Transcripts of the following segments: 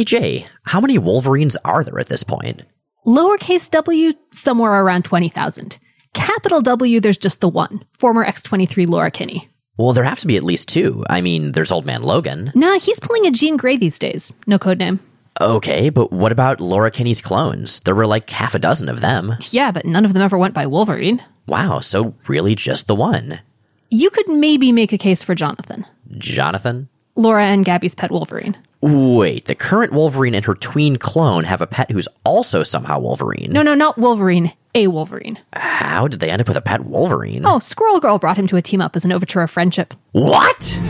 Hey Jay, how many Wolverines are there at this point? Lowercase w, somewhere around 20,000. Capital W, there's just the one, former X23 Laura Kinney. Well, there have to be at least two. I mean, there's Old Man Logan. Nah, he's pulling a Jean Grey these days. No codename. Okay, but what about Laura Kinney's clones? There were like half a dozen of them. Yeah, but none of them ever went by Wolverine. Wow, so really just the one. You could maybe make a case for Jonathan. Jonathan? Laura and Gabby's pet Wolverine. Wait, the current Wolverine and her tween clone have a pet who's also somehow Wolverine. No, no, not Wolverine. A Wolverine. How did they end up with a pet Wolverine? Oh, Squirrel Girl brought him to a team up as an overture of friendship. What?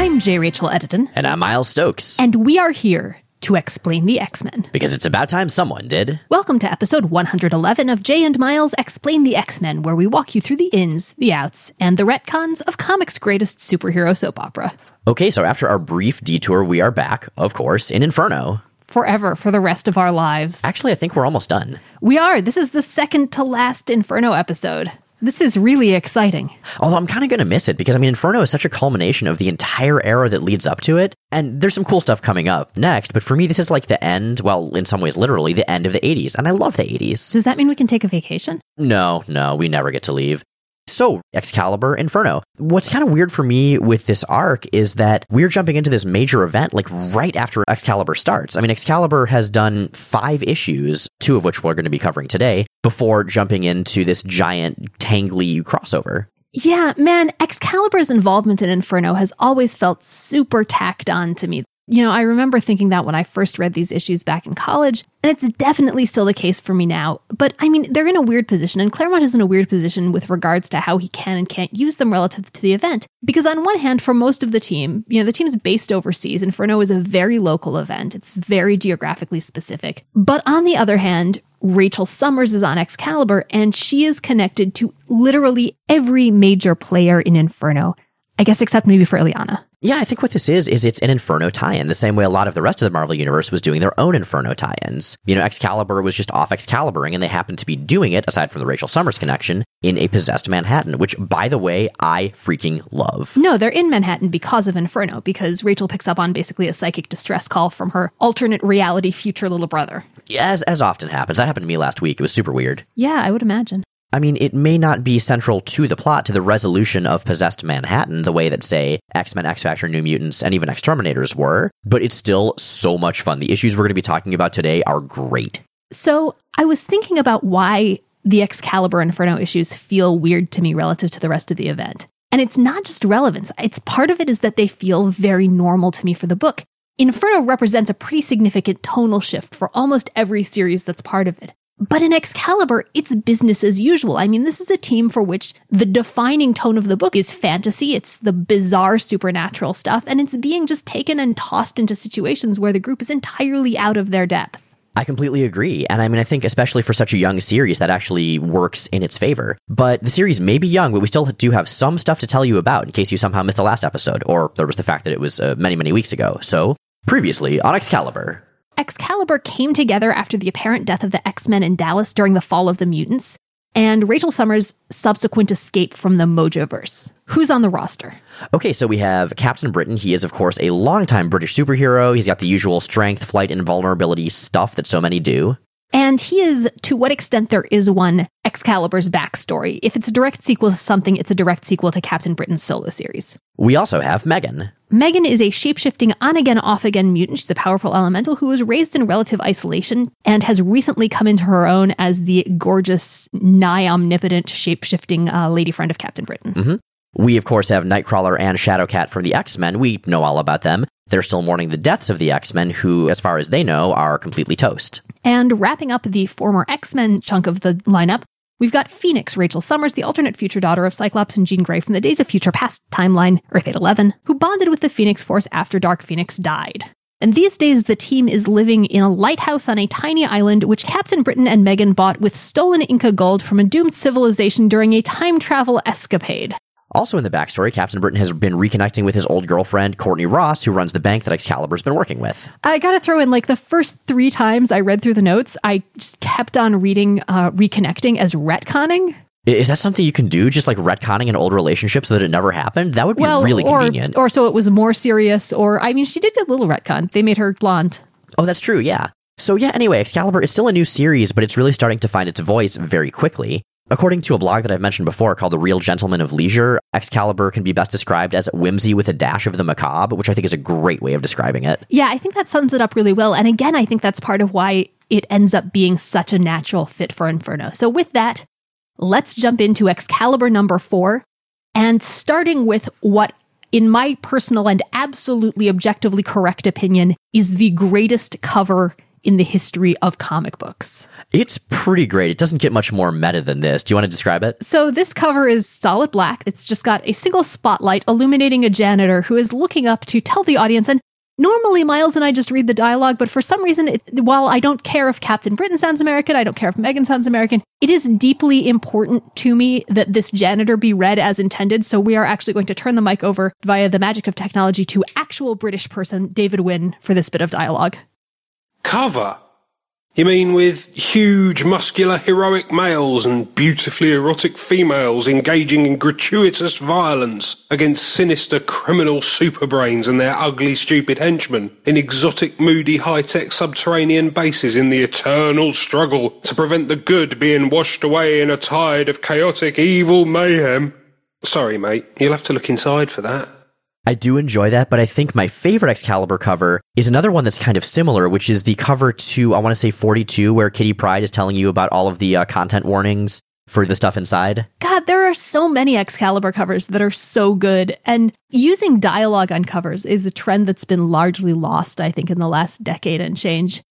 I'm J. Rachel Edidin, And I'm Miles Stokes. and we are here to explain the X Men. Because it's about time someone did. Welcome to episode 111 of Jay and Miles Explain the X Men, where we walk you through the ins, the outs, and the retcons of comics' greatest superhero soap opera. Okay, so after our brief detour, we are back, of course, in Inferno. Forever for the rest of our lives. Actually, I think we're almost done. We are. This is the second to last Inferno episode. This is really exciting. Although I'm kind of going to miss it because, I mean, Inferno is such a culmination of the entire era that leads up to it. And there's some cool stuff coming up next, but for me, this is like the end, well, in some ways, literally the end of the 80s. And I love the 80s. Does that mean we can take a vacation? No, no, we never get to leave. So, Excalibur Inferno. What's kind of weird for me with this arc is that we're jumping into this major event like right after Excalibur starts. I mean, Excalibur has done five issues, two of which we're going to be covering today, before jumping into this giant, tangly crossover. Yeah, man, Excalibur's involvement in Inferno has always felt super tacked on to me. You know, I remember thinking that when I first read these issues back in college, and it's definitely still the case for me now. But I mean, they're in a weird position, and Claremont is in a weird position with regards to how he can and can't use them relative to the event. Because on one hand, for most of the team, you know, the team's based overseas. Inferno is a very local event. It's very geographically specific. But on the other hand, Rachel Summers is on Excalibur, and she is connected to literally every major player in Inferno. I guess except maybe for Illyana. Yeah, I think what this is, is it's an Inferno tie-in, the same way a lot of the rest of the Marvel Universe was doing their own Inferno tie-ins. You know, Excalibur was just off Excaliburing, and they happened to be doing it, aside from the Rachel Summers connection, in a possessed Manhattan, which, by the way, I freaking love. No, they're in Manhattan because of Inferno, because Rachel picks up on basically a psychic distress call from her alternate reality future little brother. Yeah, As, as often happens. That happened to me last week. It was super weird. Yeah, I would imagine. I mean, it may not be central to the plot, to the resolution of possessed Manhattan, the way that, say, X Men, X Factor, New Mutants, and even Exterminators were, but it's still so much fun. The issues we're going to be talking about today are great. So I was thinking about why the Excalibur Inferno issues feel weird to me relative to the rest of the event. And it's not just relevance, it's part of it is that they feel very normal to me for the book. Inferno represents a pretty significant tonal shift for almost every series that's part of it. But in Excalibur, it's business as usual. I mean, this is a team for which the defining tone of the book is fantasy. It's the bizarre supernatural stuff, and it's being just taken and tossed into situations where the group is entirely out of their depth. I completely agree. And I mean, I think especially for such a young series, that actually works in its favor. But the series may be young, but we still do have some stuff to tell you about in case you somehow missed the last episode, or there was the fact that it was uh, many, many weeks ago. So, previously on Excalibur. Excalibur came together after the apparent death of the X Men in Dallas during the fall of the mutants, and Rachel Summers' subsequent escape from the Mojoverse. Who's on the roster? Okay, so we have Captain Britain. He is, of course, a longtime British superhero. He's got the usual strength, flight, and vulnerability stuff that so many do. And he is, to what extent there is one, Excalibur's backstory. If it's a direct sequel to something, it's a direct sequel to Captain Britain's solo series. We also have Megan. Megan is a shapeshifting on again, off again mutant. She's a powerful elemental who was raised in relative isolation and has recently come into her own as the gorgeous, nigh omnipotent shapeshifting uh, lady friend of Captain Britain. We, of course, have Nightcrawler and Shadowcat from the X Men. We know all about them. They're still mourning the deaths of the X Men, who, as far as they know, are completely toast. And wrapping up the former X Men chunk of the lineup, we've got Phoenix, Rachel Summers, the alternate future daughter of Cyclops and Jean Grey from the Days of Future Past timeline, Earth 811, who bonded with the Phoenix Force after Dark Phoenix died. And these days, the team is living in a lighthouse on a tiny island, which Captain Britain and Megan bought with stolen Inca gold from a doomed civilization during a time travel escapade. Also in the backstory, Captain Britain has been reconnecting with his old girlfriend, Courtney Ross, who runs the bank that Excalibur's been working with. I gotta throw in like the first three times I read through the notes, I just kept on reading uh, reconnecting as retconning. Is that something you can do, just like retconning an old relationship so that it never happened? That would be Well, really or, convenient. or so it was more serious, or I mean, she did get a little retcon. They made her blonde. oh, that's true, yeah. So yeah, anyway, Excalibur is still a new series, but it's really starting to find its voice very quickly. According to a blog that I've mentioned before called The Real Gentlemen of Leisure, Excalibur can be best described as whimsy with a dash of the macabre, which I think is a great way of describing it. Yeah, I think that sums it up really well. And again, I think that's part of why it ends up being such a natural fit for Inferno. So with that, let's jump into Excalibur number four and starting with what in my personal and absolutely objectively correct opinion is the greatest cover in the history of comic books. It's pretty great. It doesn't get much more meta than this. Do you want to describe it? So this cover is solid black. It's just got a single spotlight illuminating a janitor who is looking up to tell the audience and Normally, Miles and I just read the dialogue, but for some reason, it, while I don't care if Captain Britain sounds American, I don't care if Megan sounds American, it is deeply important to me that this janitor be read as intended. So we are actually going to turn the mic over via the magic of technology to actual British person David Wynn for this bit of dialogue. Cover? You mean with huge, muscular, heroic males and beautifully erotic females engaging in gratuitous violence against sinister criminal superbrains and their ugly, stupid henchmen in exotic, moody, high-tech subterranean bases in the eternal struggle to prevent the good being washed away in a tide of chaotic, evil mayhem? Sorry, mate. You'll have to look inside for that. I do enjoy that, but I think my favorite Excalibur cover is another one that's kind of similar, which is the cover to, I want to say 42, where Kitty Pryde is telling you about all of the uh, content warnings for the stuff inside. God, there are so many Excalibur covers that are so good. And using dialogue on covers is a trend that's been largely lost, I think, in the last decade and change.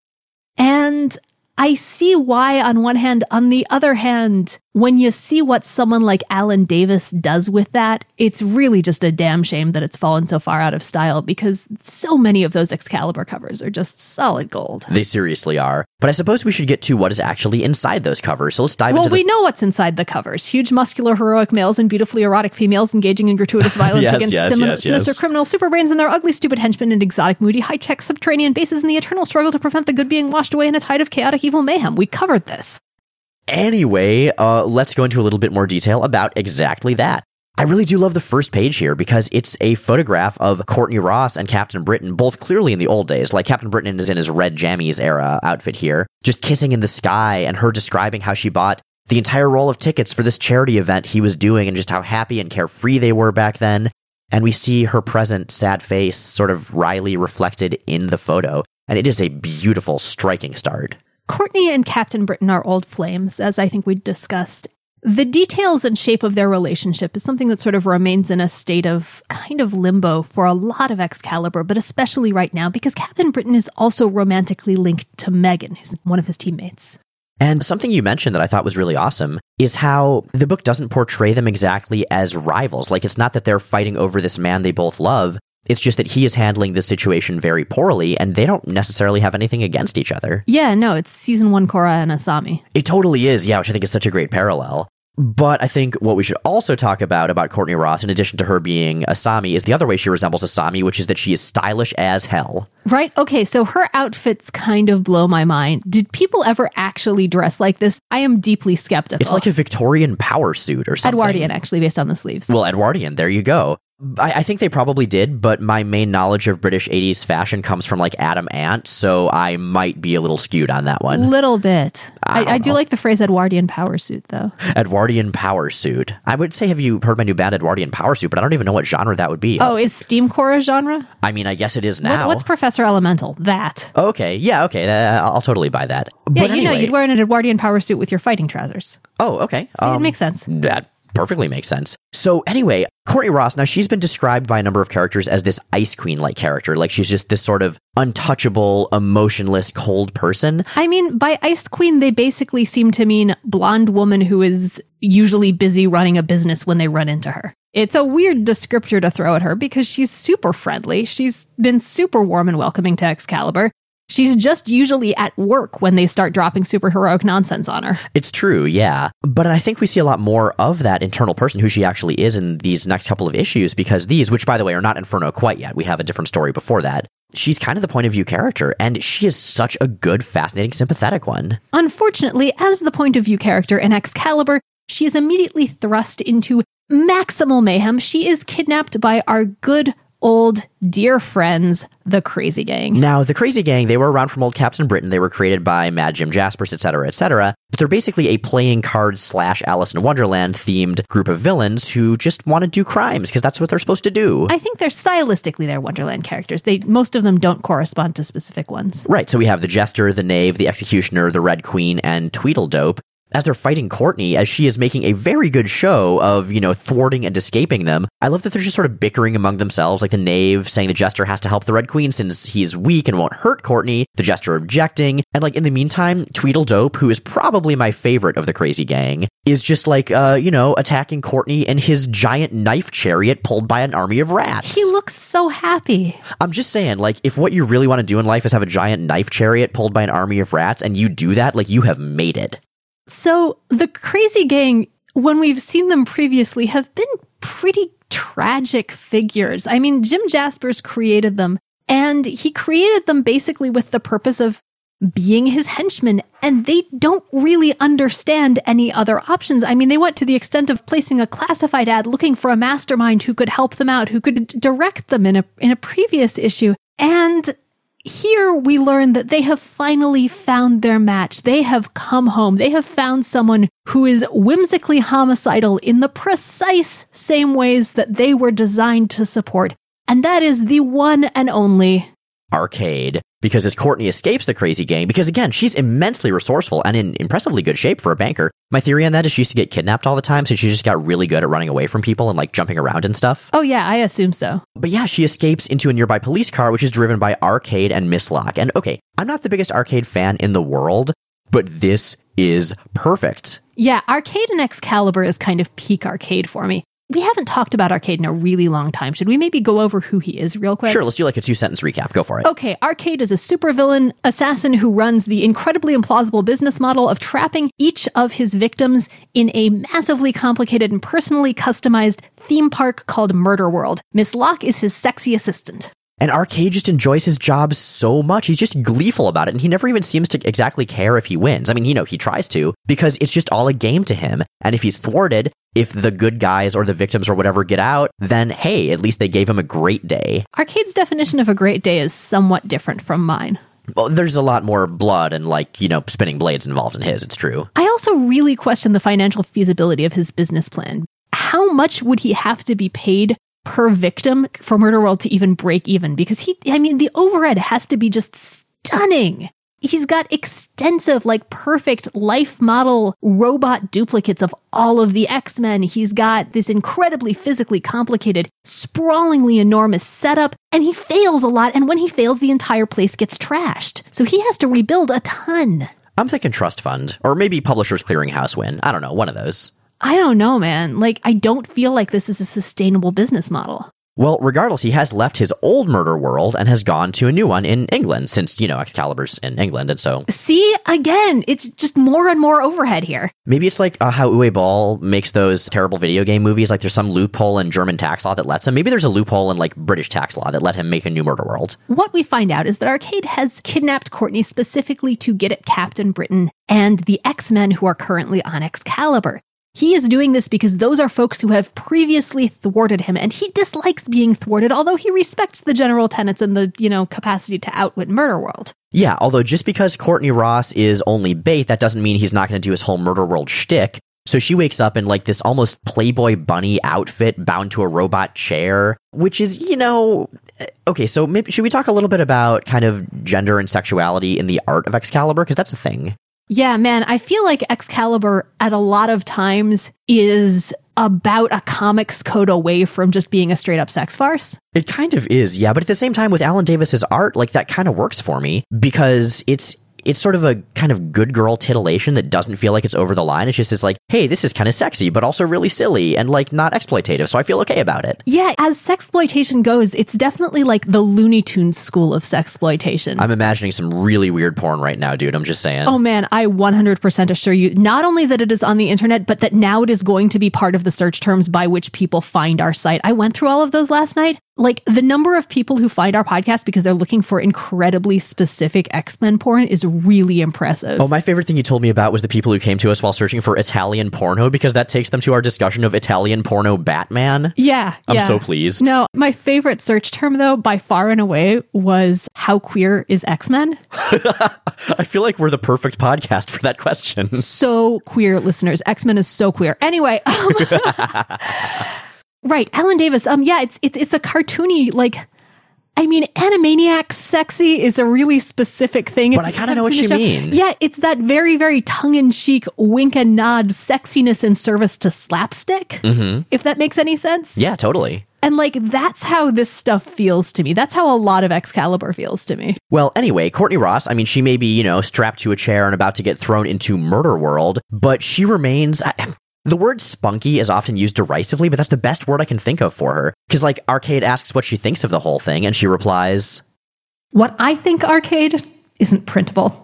And I see why on one hand. On the other hand, when you see what someone like Alan Davis does with that, it's really just a damn shame that it's fallen so far out of style because so many of those Excalibur covers are just solid gold. They seriously are. But I suppose we should get to what is actually inside those covers. So let's dive Well, into Well, we know what's inside the covers huge, muscular, heroic males and beautifully erotic females engaging in gratuitous violence Yes, against yes, sim- yes, sinister criminal superbrains and their ugly, stupid henchmen and exotic, moody, high tech subterranean bases in the eternal struggle to prevent the good being washed away in a tide of chaotic evil mayhem. We covered this. Anyway, uh, let's go into a little bit more detail about exactly that. I really do love the first page here because it's a photograph of Courtney Ross and Captain Britain, both clearly in the old days. Like Captain Britain is in his red jammies era outfit here, just kissing in the sky, and her describing how she bought the entire roll of tickets for this charity event he was doing and just how happy and carefree they were back then. And we see her present sad face sort of wryly reflected in the photo. And it is a beautiful, striking start. Courtney and Captain Britain are old flames, as I think we discussed. The details and shape of their relationship is something that sort of remains in a state of kind of limbo for a lot of Excalibur, but especially right now because Captain Britain is also romantically linked to Megan, who's one of his teammates. And something you mentioned that I thought was really awesome is how the book doesn't portray them exactly as rivals. Like, it's not that they're fighting over this man they both love. It's just that he is handling this situation very poorly, and they don't necessarily have anything against each other. Yeah, no, it's season one Korra and Asami. It totally is, yeah, which I think is such a great parallel. But I think what we should also talk about about Courtney Ross, in addition to her being Asami, is the other way she resembles Asami, which is that she is stylish as hell. Right? Okay, so her outfits kind of blow my mind. Did people ever actually dress like this? I am deeply skeptical. It's like a Victorian power suit or something. Edwardian, actually, based on the sleeves. Well, Edwardian, there you go. I, I think they probably did, but my main knowledge of British 80s fashion comes from like Adam Ant, so I might be a little skewed on that one. Little bit. I I, I do like the phrase Edwardian power suit, though. Edwardian power suit. I would say, have you heard my new band, Edwardian Power Suit? But I don't even know what genre that would be. Oh, is Steam Core a genre? I mean, I guess it is What- now. what's Professor Elemental? That. okay, yeah, okay, uh, I'll totally buy that. Yeah, but you know, you'd wear an Edwardian power suit with your fighting trousers. oh, okay, See, it um, makes sense. That perfectly makes sense. So anyway, Courtney Ross, now she's been described by a number of characters as this ice queen like character. Like she's just this sort of untouchable, emotionless, cold person. I mean, by ice Queen, they basically seem to mean blonde woman who is usually busy running a business when they run into her. It's a weird descriptor to throw at her because she's super friendly. She's been super warm and welcoming to Excalibur. She's just usually at work when they start dropping superheroic nonsense on her. It's true, yeah. But I think we see a lot more of that internal person who she actually is in these next couple of issues because these, which by the way are not Inferno quite yet, we have a different story before that. She's kind of the point of view character, and she is such a good, fascinating, sympathetic one. Unfortunately, as the point of view character in Excalibur, she is immediately thrust into maximal mayhem. She is kidnapped by our good old dear friends, the Crazy Gang. Now, the Crazy Gang, they were around from old Captain Britain. They were created by Mad Jim Jaspers, etc., etc. But they're basically a playing cards slash Alice in Wonderland themed group of villains who just want to do crimes because that's what they're supposed to do. I think they're stylistically they're Wonderland characters. They most of them don't correspond to specific ones. Right. So we have the Jester, the Knave, the Executioner, the Red Queen, and Tweedledope as they're fighting Courtney, as she is making a very good show of, you know, thwarting and escaping them. I love that they're just sort of bickering among themselves, like the knave saying the jester has to help the Red Queen since he's weak and won't hurt Courtney, the jester objecting. And like in the meantime, Tweedledope, who is probably my favorite of the crazy gang, is just like, uh, you know, attacking Courtney in his giant knife chariot pulled by an army of rats. He looks so happy. I'm just saying, like, if what you really want to do in life is have a giant knife chariot pulled by an army of rats and you do that, like, you have made it. So the crazy gang, when we've seen them previously, have been pretty tragic figures. I mean, Jim Jaspers created them and he created them basically with the purpose of being his henchmen and they don't really understand any other options. I mean, they went to the extent of placing a classified ad looking for a mastermind who could help them out, who could direct them in a, in a previous issue. And here we learn that they have finally found their match. They have come home. They have found someone who is whimsically homicidal in the precise same ways that they were designed to support. And that is the one and only Arcade because as Courtney escapes the crazy gang, because again, she's immensely resourceful and in impressively good shape for a banker. My theory on that is she used to get kidnapped all the time, so she just got really good at running away from people and like jumping around and stuff. Oh, yeah, I assume so. But yeah, she escapes into a nearby police car, which is driven by Arcade and Miss Locke. And okay, I'm not the biggest Arcade fan in the world, but this is perfect. Yeah, Arcade and Excalibur is kind of peak arcade for me. We haven't talked about Arcade in a really long time. Should we maybe go over who he is real quick? Sure, let's do like a two sentence recap. Go for it. Okay, Arcade is a supervillain assassin who runs the incredibly implausible business model of trapping each of his victims in a massively complicated and personally customized theme park called Murder World. Miss Locke is his sexy assistant. And Arcade just enjoys his job so much. He's just gleeful about it. And he never even seems to exactly care if he wins. I mean, you know, he tries to because it's just all a game to him. And if he's thwarted, if the good guys or the victims or whatever get out, then hey, at least they gave him a great day. Arcade's definition of a great day is somewhat different from mine. Well, there's a lot more blood and like, you know, spinning blades involved in his, it's true. I also really question the financial feasibility of his business plan. How much would he have to be paid per victim for Murder World to even break even? Because he, I mean, the overhead has to be just stunning. He's got extensive, like perfect life model robot duplicates of all of the X-Men. He's got this incredibly physically complicated, sprawlingly enormous setup, and he fails a lot. And when he fails, the entire place gets trashed. So he has to rebuild a ton. I'm thinking trust fund or maybe publishers clearinghouse win. I don't know, one of those. I don't know, man. Like, I don't feel like this is a sustainable business model. Well, regardless, he has left his old murder world and has gone to a new one in England since, you know, Excalibur's in England. And so. See, again, it's just more and more overhead here. Maybe it's like uh, how Uwe Boll makes those terrible video game movies. Like there's some loophole in German tax law that lets him. Maybe there's a loophole in like British tax law that let him make a new murder world. What we find out is that Arcade has kidnapped Courtney specifically to get at Captain Britain and the X Men who are currently on Excalibur. He is doing this because those are folks who have previously thwarted him and he dislikes being thwarted, although he respects the general tenets and the, you know, capacity to outwit Murder World. Yeah, although just because Courtney Ross is only bait, that doesn't mean he's not going to do his whole Murder World shtick. So she wakes up in like this almost Playboy bunny outfit bound to a robot chair, which is, you know, eh, okay, so maybe should we talk a little bit about kind of gender and sexuality in the art of Excalibur? Because that's a thing. Yeah, man, I feel like Excalibur at a lot of times is about a comics code away from just being a straight up sex farce. It kind of is, yeah, but at the same time with Alan Davis's art, like that kind of works for me because it's it's sort of a kind of good girl titillation that doesn't feel like it's over the line. It's just this like, hey, this is kind of sexy, but also really silly and like not exploitative. So I feel okay about it. Yeah, as sexploitation goes, it's definitely like the Looney Tunes school of sexploitation. I'm imagining some really weird porn right now, dude. I'm just saying. Oh man, I 100% assure you not only that it is on the internet, but that now it is going to be part of the search terms by which people find our site. I went through all of those last night. Like the number of people who find our podcast because they're looking for incredibly specific X Men porn is really impressive. Oh, my favorite thing you told me about was the people who came to us while searching for Italian porno because that takes them to our discussion of Italian porno Batman. Yeah. I'm yeah. so pleased. No, my favorite search term though, by far and away, was how queer is X Men? I feel like we're the perfect podcast for that question. so queer, listeners. X Men is so queer. Anyway. Um, right. Alan Davis. Um, yeah, it's, it's, it's a cartoony, like, I mean, Animaniac sexy is a really specific thing. But I kinda know what you mean. Yeah, it's that very, very tongue in cheek wink and nod sexiness in service to slapstick. Mm-hmm. If that makes any sense. Yeah, totally. And like, that's how this stuff feels to me. That's how a lot of Excalibur feels to me. Well, anyway, Courtney Ross, I mean, she may be, you know, strapped to a chair and about to get thrown into murder world, but she remains. I, the word spunky is often used derisively, but that's the best word I can think of for her. Because, like, Arcade asks what she thinks of the whole thing, and she replies, What I think, Arcade, isn't printable.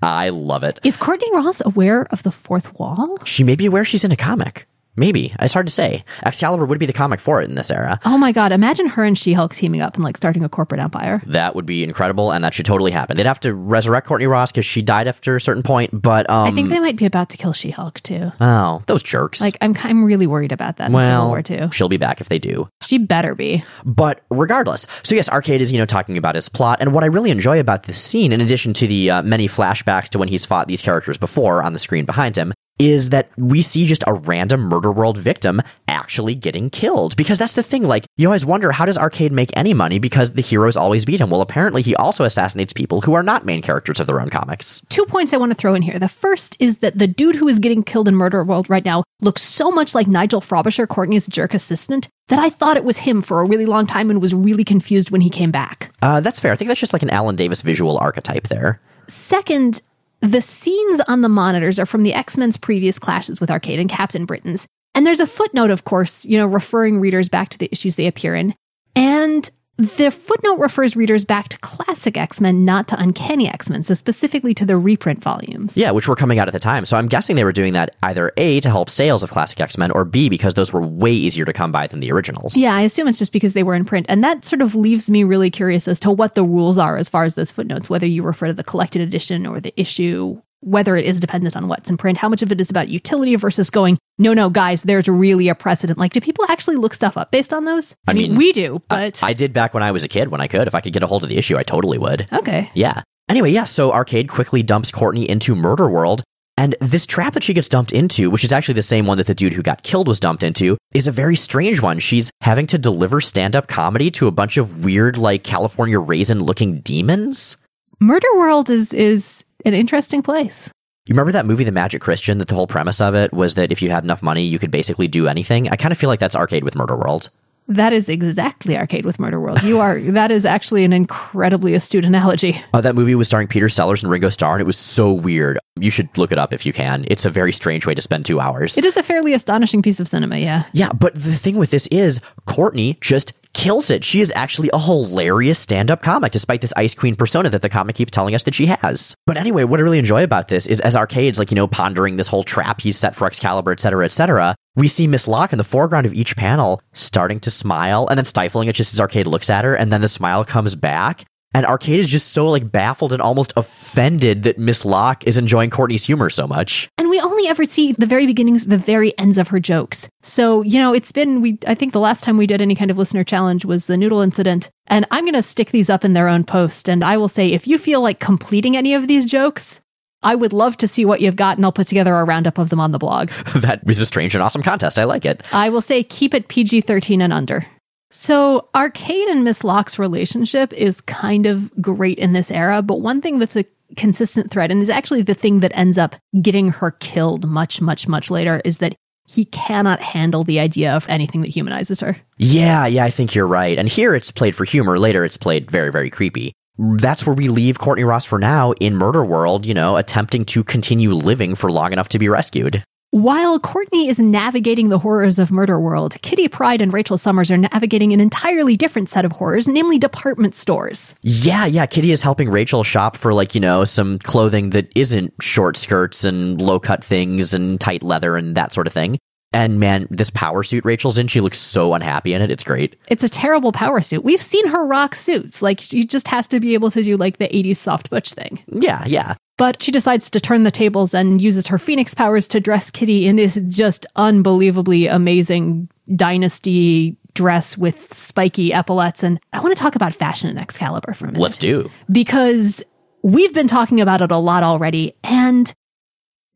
I love it. Is Courtney Ross aware of the fourth wall? She may be aware she's in a comic. Maybe. It's hard to say. Excalibur would be the comic for it in this era. Oh my god, imagine her and She Hulk teaming up and like starting a corporate empire. That would be incredible, and that should totally happen. They'd have to resurrect Courtney Ross because she died after a certain point, but um, I think they might be about to kill She Hulk too. oh, those jerks. Like I'm I'm really worried about that in Civil well, War too. she'll be back if they do. She better be. But regardless, so yes, Arcade is you know talking about his plot, and what I really enjoy about this scene, in addition to the uh, many flashbacks to when he's fought these characters before on the screen behind him, is that we see just a random murder world victim actually getting killed. Because that's the thing, like, you always wonder how does Arcade make any money because the heroes always beat him? Well, apparently he also assassinates people who are not main characters of their own comics. Two points I want to throw in here. The first is that the dude who is getting killed in Murder World right now looks so much like Nigel Frobisher, Courtney's jerk assistant, that I thought it was him for a really long time and was really confused when he came back. Uh, that's fair. I think that's just like an Alan Davis visual archetype there. Second, the scenes on the monitors are from the X Men's previous clashes with Arcade and Captain Britain's. And there's a footnote, of course, you know, referring readers back to the issues they appear in. And the footnote refers readers back to classic X Men, not to Uncanny X Men, so specifically to the reprint volumes. Yeah, which were coming out at the time. So I'm guessing they were doing that either A, to help sales of classic X Men, or B, because those were way easier to come by than the originals. Yeah, I assume it's just because they were in print. And that sort of leaves me really curious as to what the rules are as far as those footnotes, whether you refer to the collected edition or the issue, whether it is dependent on what's in print, how much of it is about utility versus going, no, no, guys, there's really a precedent. Like, do people actually look stuff up based on those? I, mean, mean, we do, but. I did back when I was a kid when I could. If I could get a hold of the issue, I totally would. okay. Yeah. Anyway, yeah, so Arcade quickly dumps Courtney into Murder World. And this trap that she gets dumped into, which is actually the same one that the dude who got killed was dumped into, is a very strange one. She's having to deliver stand up comedy to a bunch of weird, like California raisin looking demons. Murder World is is an interesting place. You remember that movie, The Magic Christian, that the whole premise of it was that if you had enough money, you could basically do anything? I kind of feel like that's Arcade with Murder World. That is exactly arcade with Murder World. You are that is actually an incredibly astute analogy. Uh, that movie was starring Peter Sellers and Ringo Starr, and it was so weird. You should look it up if you can. It's a very strange way to spend two hours. It is a fairly astonishing piece of cinema, yeah. Yeah, but the thing with this is Courtney just kills it. She is actually a hilarious stand-up comic, despite this Ice Queen persona that the comic keeps telling us that she has. But anyway, what I really enjoy about this is as Arcade's like, you know, pondering this whole trap he's set for Excalibur, etc., etc., we see Miss Locke in the foreground of each panel starting to smile and then stifling it just as Arcade looks at her, and then the smile comes back. And Arcade is just so like baffled and almost offended that Miss Locke is enjoying Courtney's humor so much. And we only ever see the very beginnings, the very ends of her jokes. So, you know, it's been, we, I think the last time we did any kind of listener challenge was the noodle incident. And I'm going to stick these up in their own post. And I will say, if you feel like completing any of these jokes, I would love to see what you've got, and I'll put together a roundup of them on the blog. that is a strange and awesome contest. I like it. I will say keep it PG 13 and under. So, Arcade and Miss Locke's relationship is kind of great in this era, but one thing that's a consistent thread, and is actually the thing that ends up getting her killed much, much, much later, is that he cannot handle the idea of anything that humanizes her. Yeah, yeah, I think you're right. And here it's played for humor. Later it's played very, very creepy. that's where we leave Courtney Ross for now in Murder World, you know, attempting to continue living for long enough to be rescued. While Courtney is navigating the horrors of Murder World, Kitty Pryde and Rachel Summers are navigating an entirely different set of horrors, namely department stores. Yeah, yeah. Kitty is helping Rachel shop for, like, you know, some clothing that isn't short skirts and low cut things and tight leather and that sort of thing. And man, this power suit Rachel's in, she looks so unhappy in it. It's great. It's a terrible power suit. We've seen her rock suits. Like, she just has to be able to do, like, the 80s soft butch thing. Yeah, yeah. But she decides to turn the tables and uses her phoenix powers to dress Kitty in this just unbelievably amazing dynasty dress with spiky epaulets. And I want to talk about fashion in Excalibur for a minute. Let's do. Because we've been talking about it a lot already. And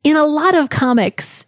in a lot of comics,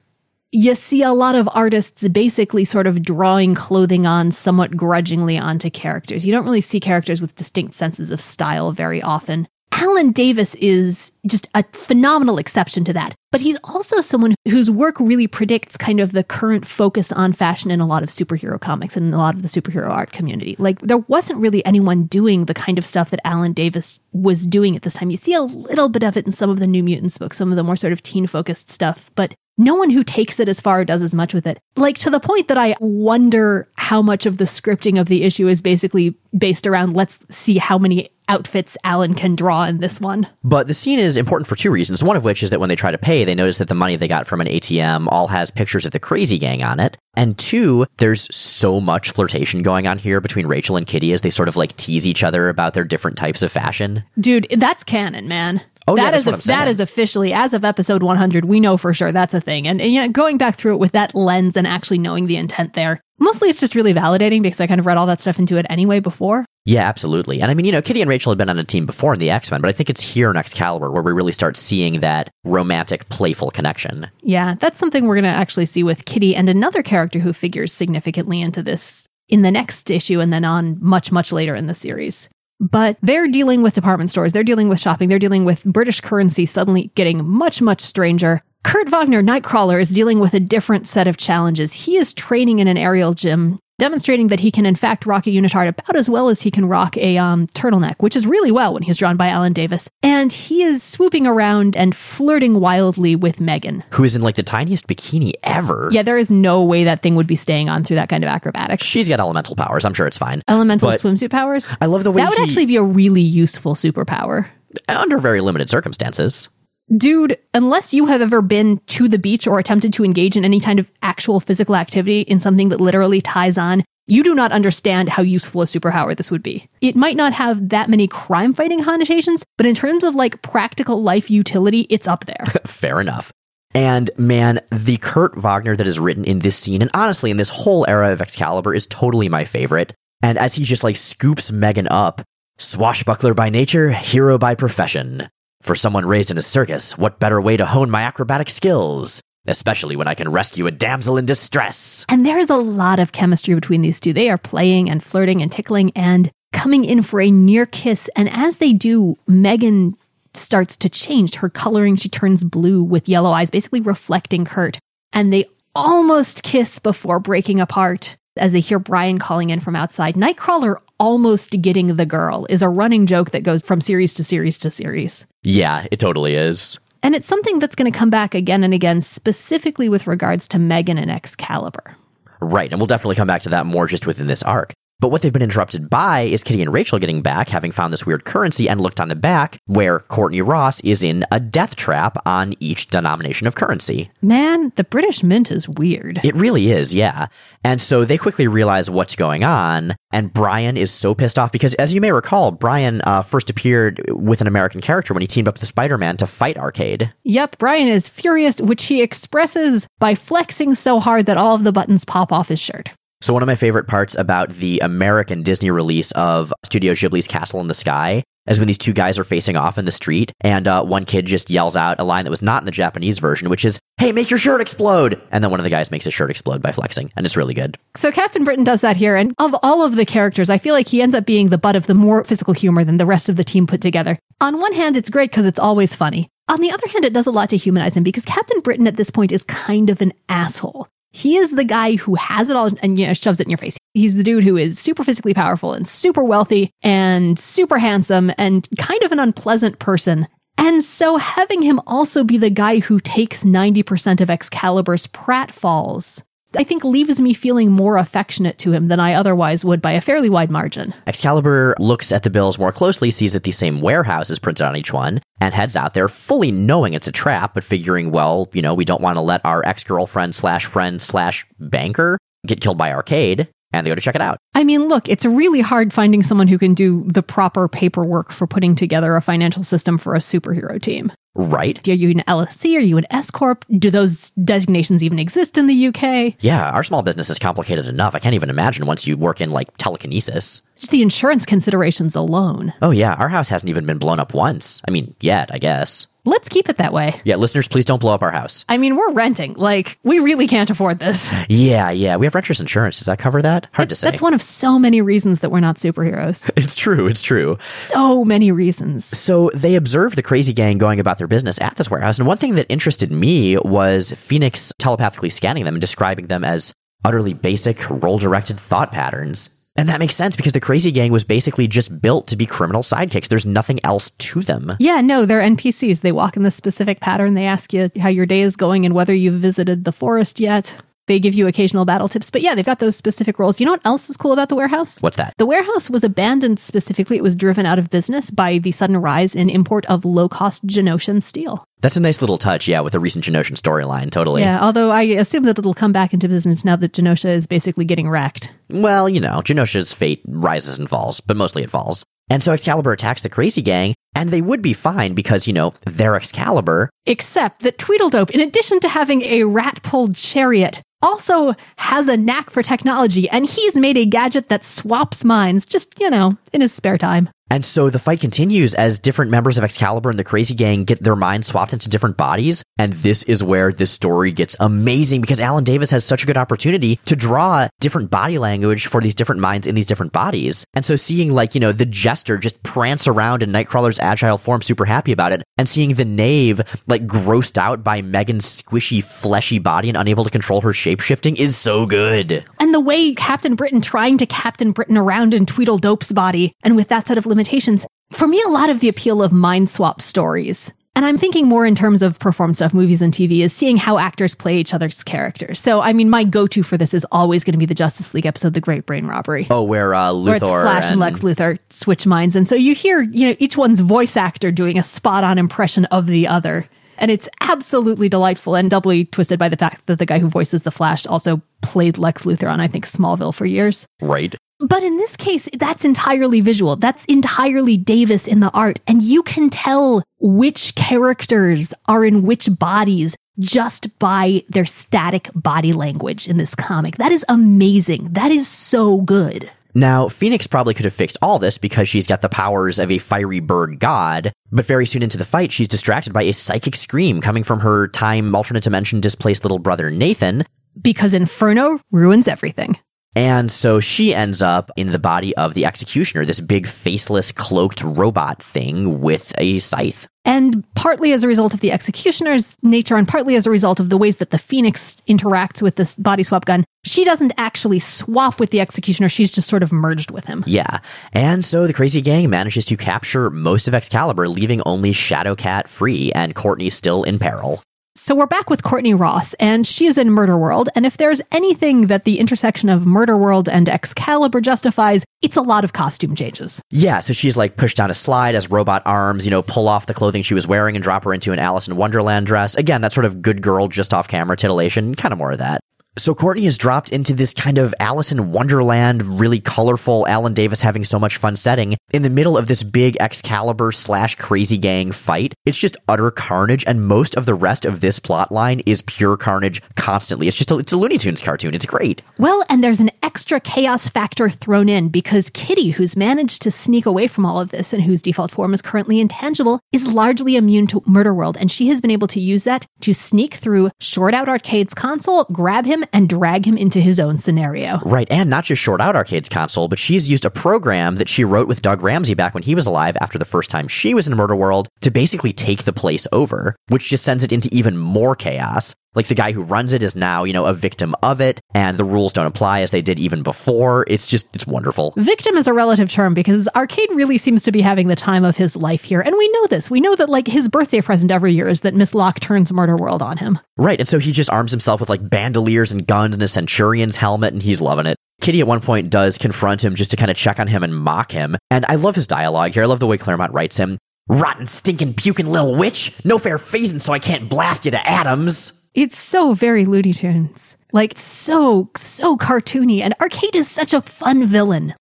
you see a lot of artists basically sort of drawing clothing on somewhat grudgingly onto characters. You don't really see characters with distinct senses of style very often. Alan Davis is just a phenomenal exception to that. But he's also someone whose work really predicts kind of the current focus on fashion in a lot of superhero comics and a lot of the superhero art community. Like there wasn't really anyone doing the kind of stuff that Alan Davis was doing at this time. You see a little bit of it in some of the New Mutants books, some of the more sort of teen focused stuff, but no one who takes it as far does as much with it. Like to the point that I wonder how much of the scripting of the issue is basically based around let's see how many outfits Alan can draw in this one. But the scene is important for two reasons. One of which is that when they try to pay, they notice that the money they got from an ATM all has pictures of the crazy gang on it. And two, there's so much flirtation going on here between Rachel and Kitty as they sort of like tease each other about their different types of fashion. Dude, that's canon, man. Oh, that that's is saying. that is officially as of episode 100. We know for sure that's a thing, and, and yeah, going back through it with that lens and actually knowing the intent there. Mostly, it's just really validating because I kind of read all that stuff into it anyway before. Yeah, absolutely. And I mean, you know, Kitty and Rachel had been on a team before in the X Men, but I think it's here in Excalibur where we really start seeing that romantic, playful connection. Yeah, that's something we're going to actually see with Kitty and another character who figures significantly into this in the next issue and then on much, much later in the series. But they're dealing with department stores, they're dealing with shopping, they're dealing with British currency suddenly getting much, much stranger. Kurt Wagner, Nightcrawler, is dealing with a different set of challenges. He is training in an aerial gym, demonstrating that he can, in fact, rock a unitard about as well as he can rock a um, turtleneck, which is really well when he's drawn by Alan Davis. And he is swooping around and flirting wildly with Megan. Who is in like the tiniest bikini ever. Yeah, there is no way that thing would be staying on through that kind of acrobatics. She's got elemental powers. I'm sure it's fine. Elemental But swimsuit powers. I love the way that would he- actually be a really useful superpower. Under very limited circumstances. Dude, unless you have ever been to the beach or attempted to engage in any kind of actual physical activity in something that literally ties on, you do not understand how useful a superpower this would be. It might not have that many crime fighting connotations, but in terms of like practical life utility, it's up there. Fair enough. And man, the Kurt Wagner that is written in this scene, and honestly in this whole era of Excalibur, is totally my favorite. And as he just like scoops Megan up, swashbuckler by nature, hero by profession. For someone raised in a circus, what better way to hone my acrobatic skills? Especially when I can rescue a damsel in distress. And there's a lot of chemistry between these two. They are playing and flirting and tickling and coming in for a near kiss. And as they do, Megan starts to change her coloring. She turns blue with yellow eyes, basically reflecting Kurt. And they almost kiss before breaking apart as they hear Brian calling in from outside. Nightcrawler almost getting the girl is a running joke that goes from series to series to series. Yeah, it totally is. And it's something that's going to come back again and again, specifically with regards to Megan and Excalibur. Right, and we'll definitely come back to that more just within this arc. But what they've been interrupted by is Kitty and Rachel getting back, having found this weird currency and looked on the back where Courtney Ross is in a death trap on each denomination of currency. Man, the British Mint is weird. It really is, yeah. And so they quickly realize what's going on, and Brian is so pissed off because, as you may recall, Brian uh, first appeared with an American character when he teamed up with Spider Man to fight Arcade. Yep, Brian is furious, which he expresses by flexing so hard that all of the buttons pop off his shirt. So, one of my favorite parts about the American Disney release of Studio Ghibli's Castle in the Sky is when these two guys are facing off in the street, and uh, one kid just yells out a line that was not in the Japanese version, which is, Hey, make your shirt explode! And then one of the guys makes his shirt explode by flexing, and it's really good. So Captain Britain does that here, and of all of the characters, I feel like he ends up being the butt of the more physical humor than the rest of the team put together. On one hand, it's great because it's always funny. On the other hand, it does a lot to humanize him because Captain Britain at this point is kind of an asshole. He is the guy who has it all and you know shoves it in your face. He's the dude who is super physically powerful and super wealthy and super handsome and kind of an unpleasant person. And so having him also be the guy who takes 90% of Excalibur's pratfalls, I think leaves me feeling more affectionate to him than I otherwise would by a fairly wide margin. Excalibur looks at the bills more closely, sees that the same warehouse is printed on each one, and heads out there fully knowing it's a trap, but figuring, well, you know, we don't want to let our ex girlfriend slash friend slash banker get killed by Arcade and they go to check it out. I mean, look, it's really hard finding someone who can do the proper paperwork for putting together a financial system for a superhero team. Right. Are you an LLC? Are you an S Corp? Do those designations even exist in the UK? Yeah, our small business is complicated enough. I can't even imagine once you work in like telekinesis. Just the insurance considerations alone. Oh, yeah, our house hasn't even been blown up once. I mean, yet, I guess. Let's keep it that way. Yeah, listeners, please don't blow up our house. I mean, we're renting. Like, we really can't afford this. Yeah, yeah. We have renter's insurance. Does that cover that? Hard to say. That's one of so many reasons that we're not superheroes. It's true. It's true. So many reasons. So they observed the crazy gang going about their business at this warehouse. And one thing that interested me was Phoenix telepathically scanning them and describing them as utterly basic, role directed thought patterns. And that makes sense because the Crazy Gang was basically just built to be criminal sidekicks. There's nothing else to them. Yeah, no, they're NPCs. They walk in this specific pattern. They ask you how your day is going and whether you've visited the forest yet. They give you occasional battle tips, but yeah, they've got those specific roles. You know what else is cool about the warehouse? What's that? The warehouse was abandoned specifically. It was driven out of business by the sudden rise in import of low cost Genoshan steel. That's a nice little touch, yeah, with the recent Genoshan storyline, totally. Yeah, although I assume that it'll come back into business now that Genosha is basically getting wrecked. Well, you know, Genosha's fate rises and falls, but mostly it falls. And so Excalibur attacks the Crazy Gang, and they would be fine because, you know, they're Excalibur. Except that Tweedledope, in addition to having a rat pulled chariot, also has a knack for technology, and he's made a gadget that swaps minds just, you know, in his spare time. And so the fight continues as different members of Excalibur and the Crazy Gang get their minds swapped into different bodies. And this is where this story gets amazing because Alan Davis has such a good opportunity to draw different body language for these different minds in these different bodies. And so seeing like, you know, the Jester just prance around in Nightcrawler's agile form, super happy about it, and seeing the Knave like grossed out by Megan's squishy, fleshy body and unable to control her shape shifting is so good. And the way Captain Britain trying to Captain Britain around in Tweedledope's body, and with that set of limitations limitations. For me, a lot of the appeal of mind swap stories and I'm thinking more in terms of perform stuff, movies and TV, is seeing how actors play each other's characters. So, I mean, my go-to for this is always going to be the Justice League episode, The Great Brain Robbery. Oh, where uh, Luthor where it's Flash and, and Lex Luthor switch minds, and so you hear, you know, each one's voice actor doing a spot-on impression of the other, and it's absolutely delightful and doubly twisted by the fact that the guy who voices the Flash also played Lex Luthor on, I think, Smallville for years. Right. But in this case, that's entirely visual. That's entirely Davis in the art. And you can tell which characters are in which bodies just by their static body language in this comic. That is amazing. That is so good. Now, Phoenix probably could have fixed all this because she's got the powers of a fiery bird god, but very soon into the fight, she's distracted by a psychic scream coming from her time alternate dimension displaced little brother Nathan. Because Inferno ruins everything. And so she ends up in the body of the executioner, this big faceless cloaked robot thing with a scythe. And partly as a result of the executioner's nature and partly as a result of the ways that the Phoenix interacts with this body swap gun, she doesn't actually swap with the executioner. She's just sort of merged with him. Yeah. And so the crazy gang manages to capture most of Excalibur, leaving only Shadowcat free and Courtney still in peril. So we're back with Courtney Ross, and she's in Murder World. And if there's anything that the intersection of Murder World and Excalibur justifies, it's a lot of costume changes. Yeah, so she's like pushed down a slide as robot arms, you know, pull off the clothing she was wearing and drop her into an Alice in Wonderland dress. Again, that sort of good girl just off camera titillation, kind of more of that. So Courtney is dropped into this kind of Alice in Wonderland, really colorful, Alan Davis having so much fun setting in the middle of this big Excalibur slash crazy gang fight. It's just utter carnage, and most of the rest of this plot line is pure carnage constantly. It's just a, it's a Looney Tunes cartoon. It's great. Well, and there's an extra chaos factor thrown in because Kitty, who's managed to sneak away from all of this and whose default form is currently intangible, is largely immune to Murder World, and she has been able to use that to sneak through, short out Arcade's console, grab him and drag him into his own scenario. Right, and not just short out Arcade's console, but she's used a program that she wrote with Doug Ramsey back when he was alive after the first time she was in Murder World to basically take the place over, which just sends it into even more chaos. Like the guy who runs it is now, you know, a victim of it, and the rules don't apply as they did even before. It's just, it's wonderful. Victim is a relative term because Arcade really seems to be having the time of his life here. And we know this. We know that, like, his birthday present every year is that Miss Locke turns Murder World on him. Right. And so he just arms himself with like bandoliers and guns and a centurion's helmet, and he's loving it. Kitty at one point does confront him just to kind of check on him and mock him. And I love his dialogue here. I love the way Claremont writes him. Rotten, stinking, puking little witch. No fair phasing so I can't blast you to atoms. It's so very Looney Tunes. Like, so, so cartoony. And Arcade is such a fun villain.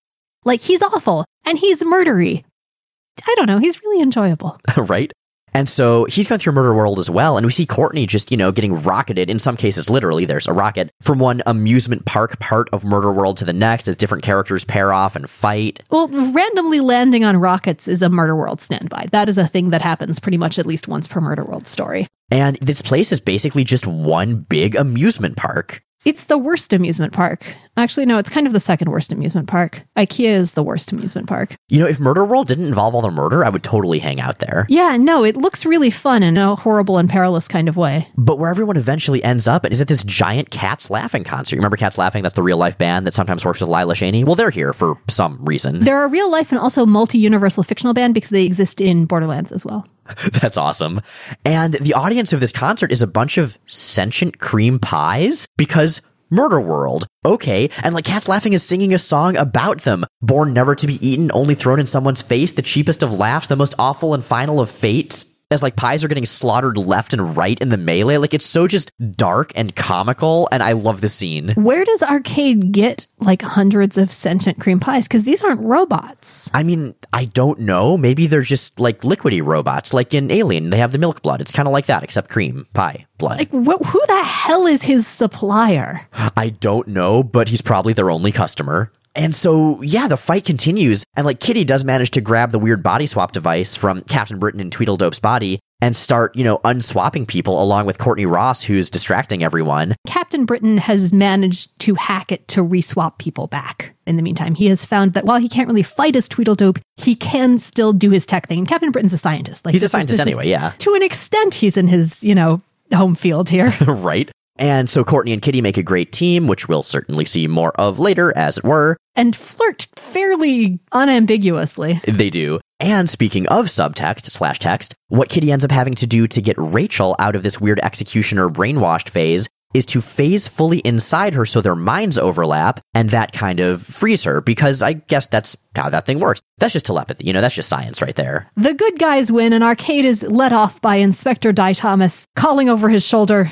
Like, he's awful and he's murdery. I don't know. He's really enjoyable. right? And so he's going through Murder World as well. And we see Courtney just, you know, getting rocketed, in some cases, literally, there's a rocket from one amusement park part of Murder World to the next as different characters pair off and fight. Well, randomly landing on rockets is a Murder World standby. That is a thing that happens pretty much at least once per Murder World story. And this place is basically just one big amusement park. It's the worst amusement park. Actually, no, it's kind of the second worst amusement park. IKEA is the worst amusement park. You know, if Murder World didn't involve all the murder, I would totally hang out there. Yeah, no, it looks really fun in a horrible and perilous kind of way. But where everyone eventually ends up is at this giant Cats Laughing concert. You remember Cats Laughing? That's the real life band that sometimes works with Lila Cheney. Well, they're here for some reason. They're a real life and also multi universal fictional band because they exist in Borderlands as well. That's awesome. And the audience of this concert is a bunch of sentient cream pies because Murder World. Okay. And like Cats Laughing is singing a song about them. Born never to be eaten, only thrown in someone's face, the cheapest of laughs, the most awful and final of fates. As like pies are getting slaughtered left and right in the melee. Like it's so just dark and comical. And I love the scene. Where does Arcade get like hundreds of sentient cream pies? Because these aren't robots. I mean, I don't know. Maybe they're just like liquidy robots, like in Alien. They have the milk blood. It's kind of like that, except cream pie blood. Like, wh- who the hell is his supplier? I don't know, but he's probably their only customer. And so, yeah, the fight continues. And like Kitty does manage to grab the weird body swap device from Captain Britain and Tweedledope's body and start, you know, unswapping people along with Courtney Ross, who's distracting everyone. Captain Britain has managed to hack it to reswap people back. In the meantime, he has found that while he can't really fight as Tweedledope, he can still do his tech thing. And Captain Britain's a scientist. Like He's a scientist is- anyway, yeah. To an extent, he's in his, you know, home field here. right? And so Courtney and Kitty make a great team, which we'll certainly see more of later, as it were. and flirt fairly unambiguously. They do. And speaking of subtext slash text, what Kitty ends up having to do to get Rachel out of this weird executioner brainwashed phase is to phase fully inside her so their minds overlap and that kind of frees her because I guess that's how that thing works. That's just telepathy, you know, that's just science right there. The good guys win, and Arcade is let off by Inspector Dai Thomas, calling over his shoulder,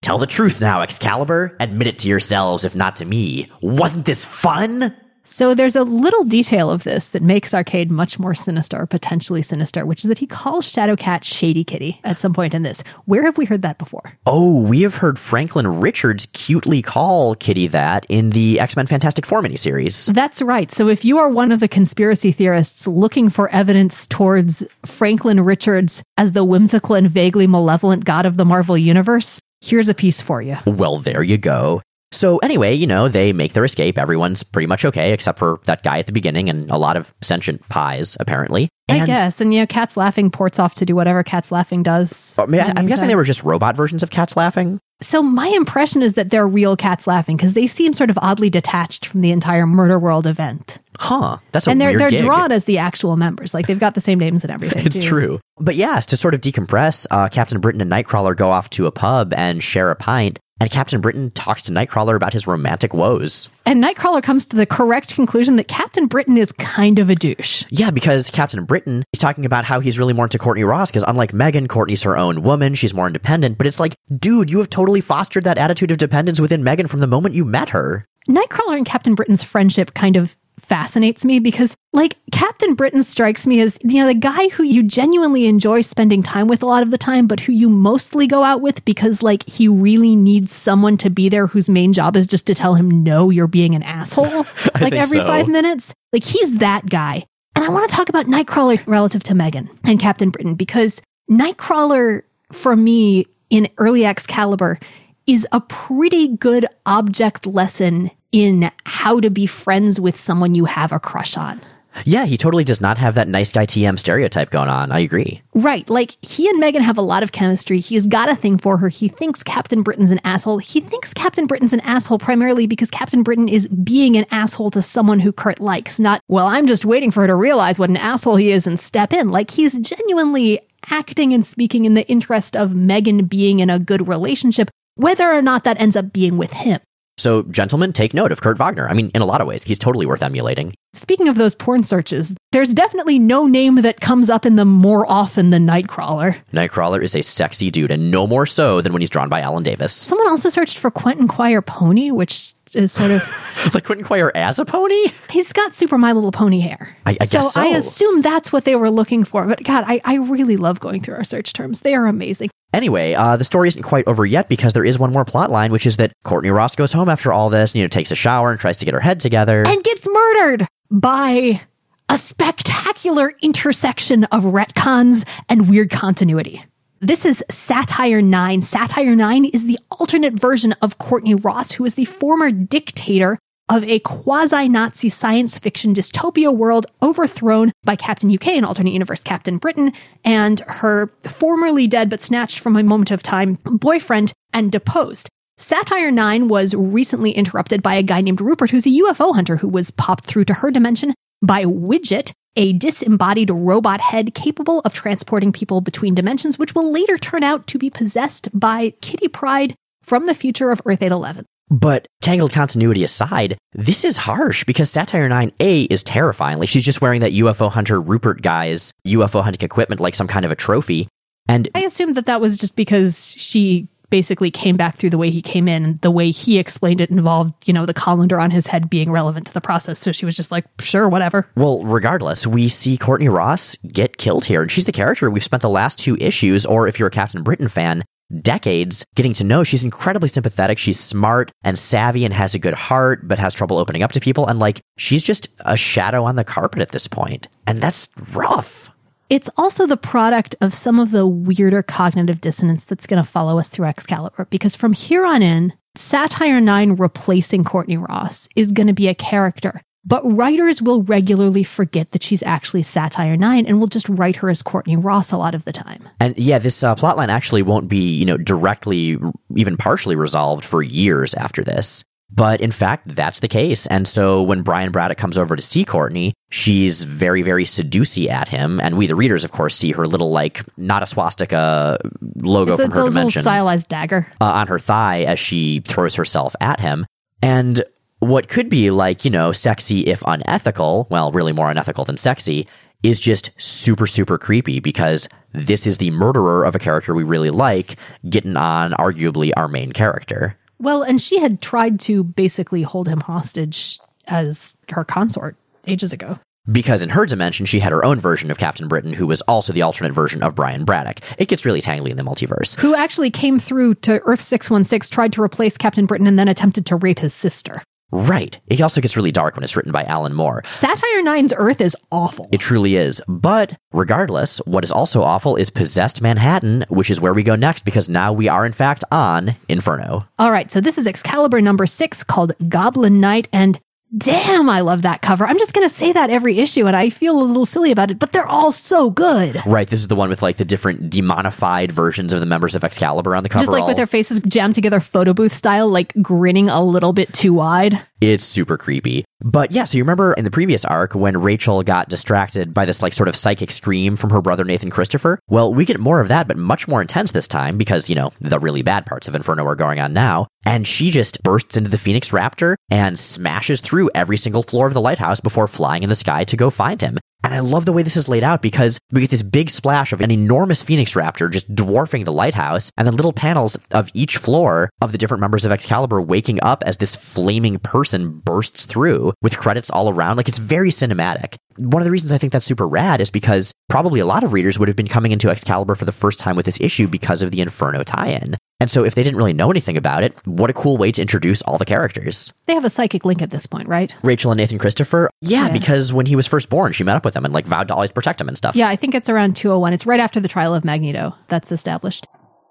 Tell the truth now, Excalibur. Admit it to yourselves, if not to me. Wasn't this fun? So there's a little detail of this that makes Arcade much more sinister, potentially sinister, which is that he calls Shadowcat Shady Kitty at some point in this. Where have we heard that before? Oh, we have heard Franklin Richards cutely call Kitty that in the X Men Fantastic Four miniseries. That's right. So if you are one of the conspiracy theorists looking for evidence towards Franklin Richards as the whimsical and vaguely malevolent god of the Marvel Universe, here's a piece for you. Well, there you go. So, anyway, you know, they make their escape. Everyone's pretty much okay, except for that guy at the beginning and a lot of sentient pies, apparently. I guess. And, you know, Cats Laughing ports off to do whatever Cats Laughing does. Oh, I mean, I'm guessing they uh, were just robot versions of Cats Laughing. So my impression is that they're real cats laughing because they seem sort of oddly detached from the entire Murder World event, Huh. That's a and they're they're gig. drawn as the actual members. Like they've got the same names and everything. It's too. true. But yes, to sort of decompress, uh, Captain Britain and Nightcrawler go off to a pub and share a pint. And Captain Britain talks to Nightcrawler about his romantic woes. And Nightcrawler comes to the correct conclusion that Captain Britain is kind of a douche. Yeah, because Captain Britain is talking about how he's really more into Courtney Ross because unlike Meggan, Courtney's her own woman. She's more independent. But it's like, dude, you have totally fostered that attitude of dependence within Meggan from the moment you met her. Nightcrawler and Captain Britain's friendship kind of fascinates me because like Captain Britain strikes me as you know the guy who you genuinely enjoy spending time with a lot of the time but who you mostly go out with because like he really needs someone to be there whose main job is just to tell him no you're being an asshole like every so. 5 minutes like he's that guy and I want to talk about Nightcrawler relative to Meggan and Captain Britain because Nightcrawler for me in early Excalibur is a pretty good object lesson in how to be friends with someone you have a crush on. Yeah, he totally does not have that nice guy TM stereotype going on. I agree. Right. Like he and Meggan have a lot of chemistry. He's got a thing for her. He thinks Captain Britain's an asshole. He thinks Captain Britain's an asshole primarily because Captain Britain is being an asshole to someone who Kurt likes, not, well, I'm just waiting for her to realize what an asshole he is and step in. Like he's genuinely acting and speaking in the interest of Meggan being in a good relationship, whether or not that ends up being with him. So, gentlemen, take note of Kurt Wagner. I mean, in a lot of ways, he's totally worth emulating. Speaking of those porn searches, there's definitely no name that comes up in them more often than Nightcrawler. Nightcrawler is a sexy dude, and no more so than when he's drawn by Alan Davis. Someone also searched for Quentin Quire Pony, which is sort of like Quentin Quire as a pony. He's got super My Little Pony hair. I, I so, guess so. I assume that's what they were looking for. But God, I, I really love going through our search terms. They are amazing. Anyway, uh, the story isn't quite over yet because there is one more plot line, which is that Courtney Ross goes home after all this, and, you know, takes a shower and tries to get her head together. And gets murdered by a spectacular intersection of retcons and weird continuity. This is Sat-yr-9. Satire 9 is the alternate version of Courtney Ross, who is the former dictator of a quasi Nazi science fiction dystopia world overthrown by Captain UK in alternate universe Captain Britain and her formerly dead but snatched from a moment of time boyfriend and deposed. Sat-yr-9 was recently interrupted by a guy named Rupert, who's a UFO hunter who was popped through to her dimension by Widget, a disembodied robot head capable of transporting people between dimensions, which will later turn out to be possessed by Kitty Pryde from the future of Earth 811. But tangled continuity aside, this is harsh because Satire 9A is terrifying. Like she's just wearing that UFO hunter Rupert guy's UFO hunting equipment like some kind of a trophy. And I assumed that that was just because she basically came back through the way he came in the way he explained it involved, you know, the colander on his head being relevant to the process. So she was just like, sure, whatever. Well, regardless, we see Courtney Ross get killed here, and she's the character we've spent the last two issues, or if you're a Captain Britain fan, decades getting to know. She's incredibly sympathetic. She's smart and savvy and has a good heart, but has trouble opening up to people. And like, she's just a shadow on the carpet at this point. And that's rough. It's also the product of some of the weirder cognitive dissonance that's going to follow us through Excalibur, because from here on in, Sat-yr-9 replacing Courtney Ross is going to be a character. But writers will regularly forget that she's actually Sat-yr-9 and will just write her as Courtney Ross a lot of the time. And yeah, this uh, plotline actually won't be, you know, directly, even partially resolved for years after this. But in fact, that's the case. And so when Brian Braddock comes over to see Courtney, she's very, very seducey at him. And we, the readers, of course, see her little, like, not a swastika logo It's, from it's her a dimension little stylized dagger. uh, on her thigh as she throws herself at him. And what could be like, you know, sexy if unethical, well, really more unethical than sexy, is just super, super creepy because this is the murderer of a character we really like getting on arguably our main character. Well, and she had tried to basically hold him hostage as her consort ages ago. Because in her dimension, she had her own version of Captain Britain, who was also the alternate version of Brian Braddock. It gets really tangly in the multiverse. Who actually came through to Earth 616, tried to replace Captain Britain, and then attempted to rape his sister. Right. It also gets really dark when it's written by Alan Moore. Sat-yr-9's Earth is awful. It truly is. But regardless, what is also awful is Possessed Manhattan, which is where we go next because now we are in fact on Inferno. All right, so this is Excalibur number six called Goblin Knight, and damn, I love that cover. I'm just going to say that every issue, and I feel a little silly about it, but they're all so good. Right, this is the one with like the different demonified versions of the members of Excalibur on the cover. Just like all- with their faces jammed together photo booth style, like grinning a little bit too wide. It's super creepy. But yeah, so you remember in the previous arc when Rachel got distracted by this like sort of psychic scream from her brother Nathan Christopher? Well, we get more of that, but much more intense this time because, you know, the really bad parts of Inferno are going on now. And she just bursts into the Phoenix Raptor and smashes through every single floor of the lighthouse before flying in the sky to go find him. And I love the way this is laid out because we get this big splash of an enormous Phoenix Raptor just dwarfing the lighthouse, and then little panels of each floor of the different members of Excalibur waking up as this flaming person bursts through with credits all around. Like it's very cinematic. One of the reasons I think that's super rad is because probably a lot of readers would have been coming into Excalibur for the first time with this issue because of the Inferno tie in. And so if they didn't really know anything about it, what a cool way to introduce all the characters. They have a psychic link at this point, right? Rachel and Nathan Christopher? Yeah, Yeah. because when he was first born, she met up with him and like vowed to always protect him and stuff. Yeah, I think it's around 201. It's right after the trial of Magneto. That's established.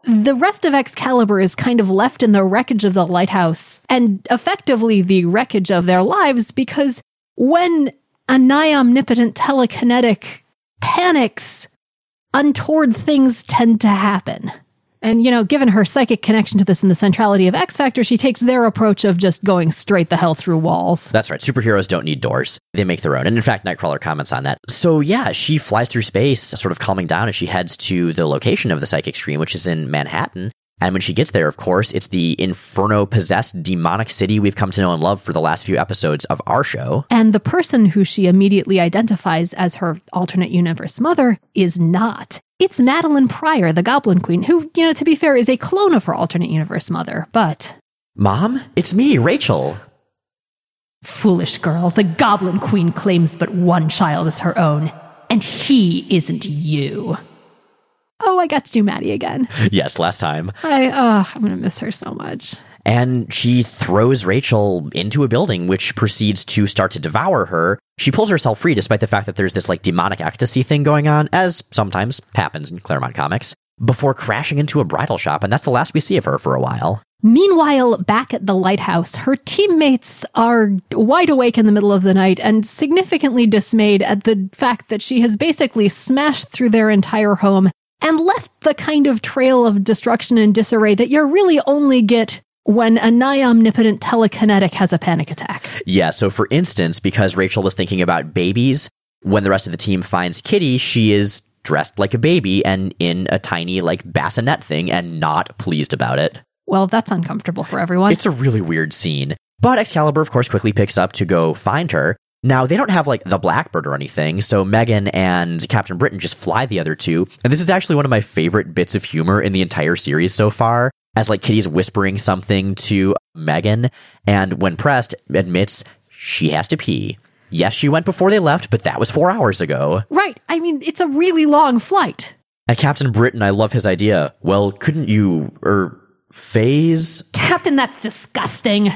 The rest of Excalibur is kind of left in the wreckage of the lighthouse and effectively the wreckage of their lives because when a nigh omnipotent telekinetic panics, untoward things tend to happen. And, you know, given her psychic connection to this and the centrality of X Factor, she takes their approach of just going straight the hell through walls. That's right. Superheroes don't need doors. They make their own. And in fact, Nightcrawler comments on that. So yeah, she flies through space, sort of calming down as she heads to the location of the psychic stream, which is in Manhattan. And when she gets there, of course, it's the inferno possessed demonic city we've come to know and love for the last few episodes of our show. And the person who she immediately identifies as her alternate universe mother is not. It's Madelyne Pryor, the Goblin Queen, who, you know, to be fair, is a clone of her alternate universe mother, but. Mom, it's me, Rachel. Foolish girl, the Goblin Queen claims but one child as her own, and he isn't you. Oh, I got to do Maddie again. yes, last time. I, oh, I'm going to miss her so much. And she throws Rachel into a building, which proceeds to start to devour her. She pulls herself free despite the fact that there's this like demonic ecstasy thing going on, as sometimes happens in Claremont comics, before crashing into a bridal shop. And that's the last we see of her for a while. Meanwhile, back at the lighthouse, her teammates are wide awake in the middle of the night and significantly dismayed at the fact that she has basically smashed through their entire home and left the kind of trail of destruction and disarray that you really only get when a nigh omnipotent telekinetic has a panic attack. Yeah, so for instance, because Rachel was thinking about babies, when the rest of the team finds Kitty, she is dressed like a baby and in a tiny, like, bassinet thing and not pleased about it. Well, that's uncomfortable for everyone. It's a really weird scene. But Excalibur, of course, quickly picks up to go find her. Now, they don't have like the Blackbird or anything, so Meggan and Captain Britain just fly the other two. And this is actually one of my favorite bits of humor in the entire series so far, as like Kitty's whispering something to Meggan, and when pressed, admits she has to pee. Yes, she went before they left, but that was four hours ago. Right. I mean, it's a really long flight. And Captain Britain, I love his idea. Well, couldn't you, er, phase? Captain, that's disgusting.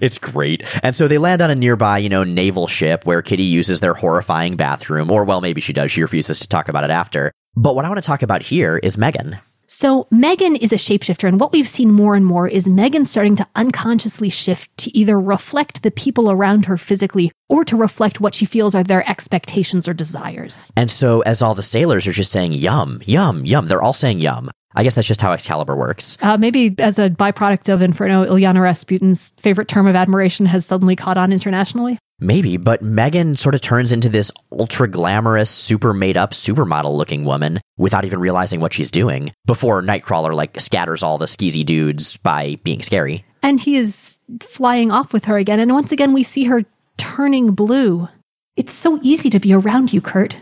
It's great. And so they land on a nearby, you know, naval ship where Kitty uses their horrifying bathroom, or well, maybe she does. She refuses to talk about it after. But what I want to talk about here is Meggan. So Meggan is a shapeshifter, and what we've seen more and more is Meggan starting to unconsciously shift to either reflect the people around her physically or to reflect what she feels are their expectations or desires. And so as all the sailors are just saying yum, yum, yum, they're all saying yum. I guess that's just how Excalibur works. Uh, maybe as a byproduct of Inferno, Illyana Rasputin's favorite term of admiration has suddenly caught on internationally. Maybe, but Meggan sort of turns into this ultra glamorous, super made up supermodel looking woman without even realizing what she's doing before Nightcrawler like scatters all the skeezy dudes by being scary. And he is flying off with her again, and once again we see her turning blue. It's so easy to be around you, Kurt.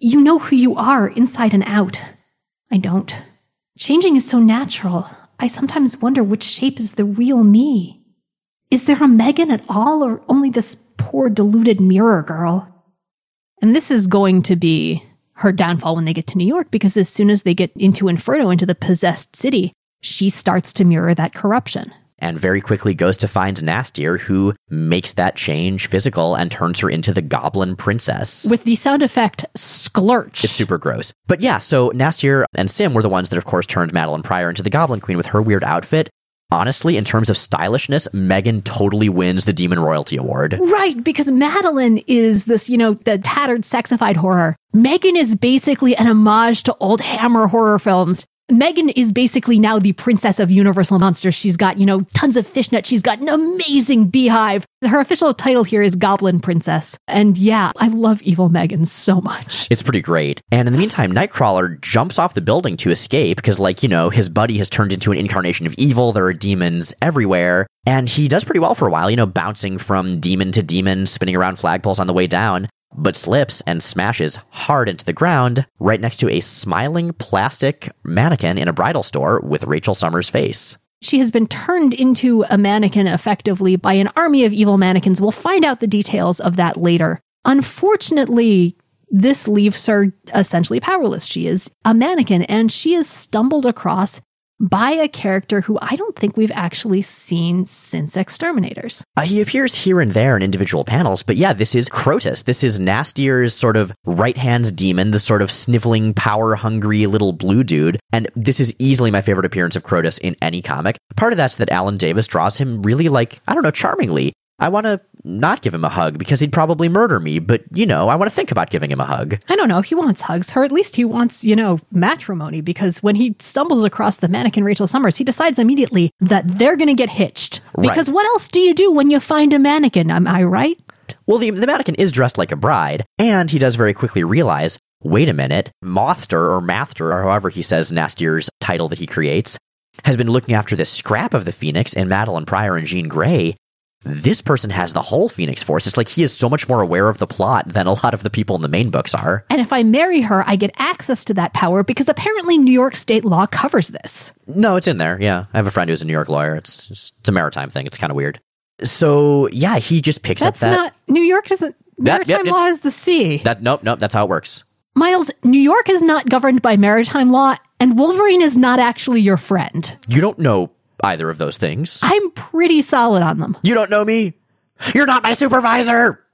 You know who you are inside and out. I don't. Changing is so natural. I sometimes wonder which shape is the real me. Is there a Meggan at all, or only this poor deluded mirror girl? And this is going to be her downfall when they get to New York, because as soon as they get into Inferno, into the possessed city, she starts to mirror that corruption and very quickly goes to find N'astirh, who makes that change physical and turns her into the Goblin Princess. With the sound effect sklurch. It's super gross. But yeah, so N'astirh and S'ym were the ones that, of course, turned Madelyne Pryor into the Goblin Queen with her weird outfit. Honestly, in terms of stylishness, Meggan totally wins the Demon Royalty Award. Right, because Madelyne is this, you know, the tattered, sexified horror. Meggan is basically an homage to old Hammer horror films. Meggan is basically now the princess of Universal Monsters. She's got, you know, tons of fishnet. She's got an amazing beehive. Her official title here is Goblin Princess. And yeah, I love Evil Meggan so much. It's pretty great. And in the meantime, Nightcrawler jumps off the building to escape because, like, you know, his buddy has turned into an incarnation of evil. There are demons everywhere. And he does pretty well for a while, you know, bouncing from demon to demon, spinning around flagpoles on the way down but slips and smashes hard into the ground right next to a smiling plastic mannequin in a bridal store with Rachel Summers' face. She has been turned into a mannequin effectively by an army of evil mannequins. We'll find out the details of that later. Unfortunately, this leaves her essentially powerless. She is a mannequin and she has stumbled across by a character who I don't think we've actually seen since X-Terminators. Uh, he appears here and there in individual panels, but yeah, this is Crotus. This is N'astirh's sort of right hand demon, the sort of sniveling, power hungry little blue dude. And this is easily my favorite appearance of Crotus in any comic. Part of that's that Alan Davis draws him really like, I don't know, charmingly. I want to not give him a hug because he'd probably murder me, but you know, I want to think about giving him a hug. I don't know. He wants hugs, or at least he wants, you know, matrimony because when he stumbles across the mannequin Rachel Summers, he decides immediately that they're going to get hitched. Because Right. what else do you do when you find a mannequin? Am I right? Well, the, the mannequin is dressed like a bride, and he does very quickly realize wait a minute, Mothster or Mathter, or however he says N'astirh's title that he creates, has been looking after this scrap of the Phoenix and Madelyne Pryor and Jean Grey. This person has the whole Phoenix Force. It's like he is so much more aware of the plot than a lot of the people in the main books are. And if I marry her, I get access to that power because apparently New York state law covers this. No, it's in there. Yeah. I have a friend who's a New York lawyer. It's it's a maritime thing. It's kind of weird. So, yeah, he just picks That's up that. not New York doesn't That- yep, maritime it's- law is the sea. that nope, nope, that's how it works. Miles, New York is not governed by maritime law, and Wolverine is not actually your friend. You don't know either of those things. I'm pretty solid on them. You don't know me. You're not my supervisor.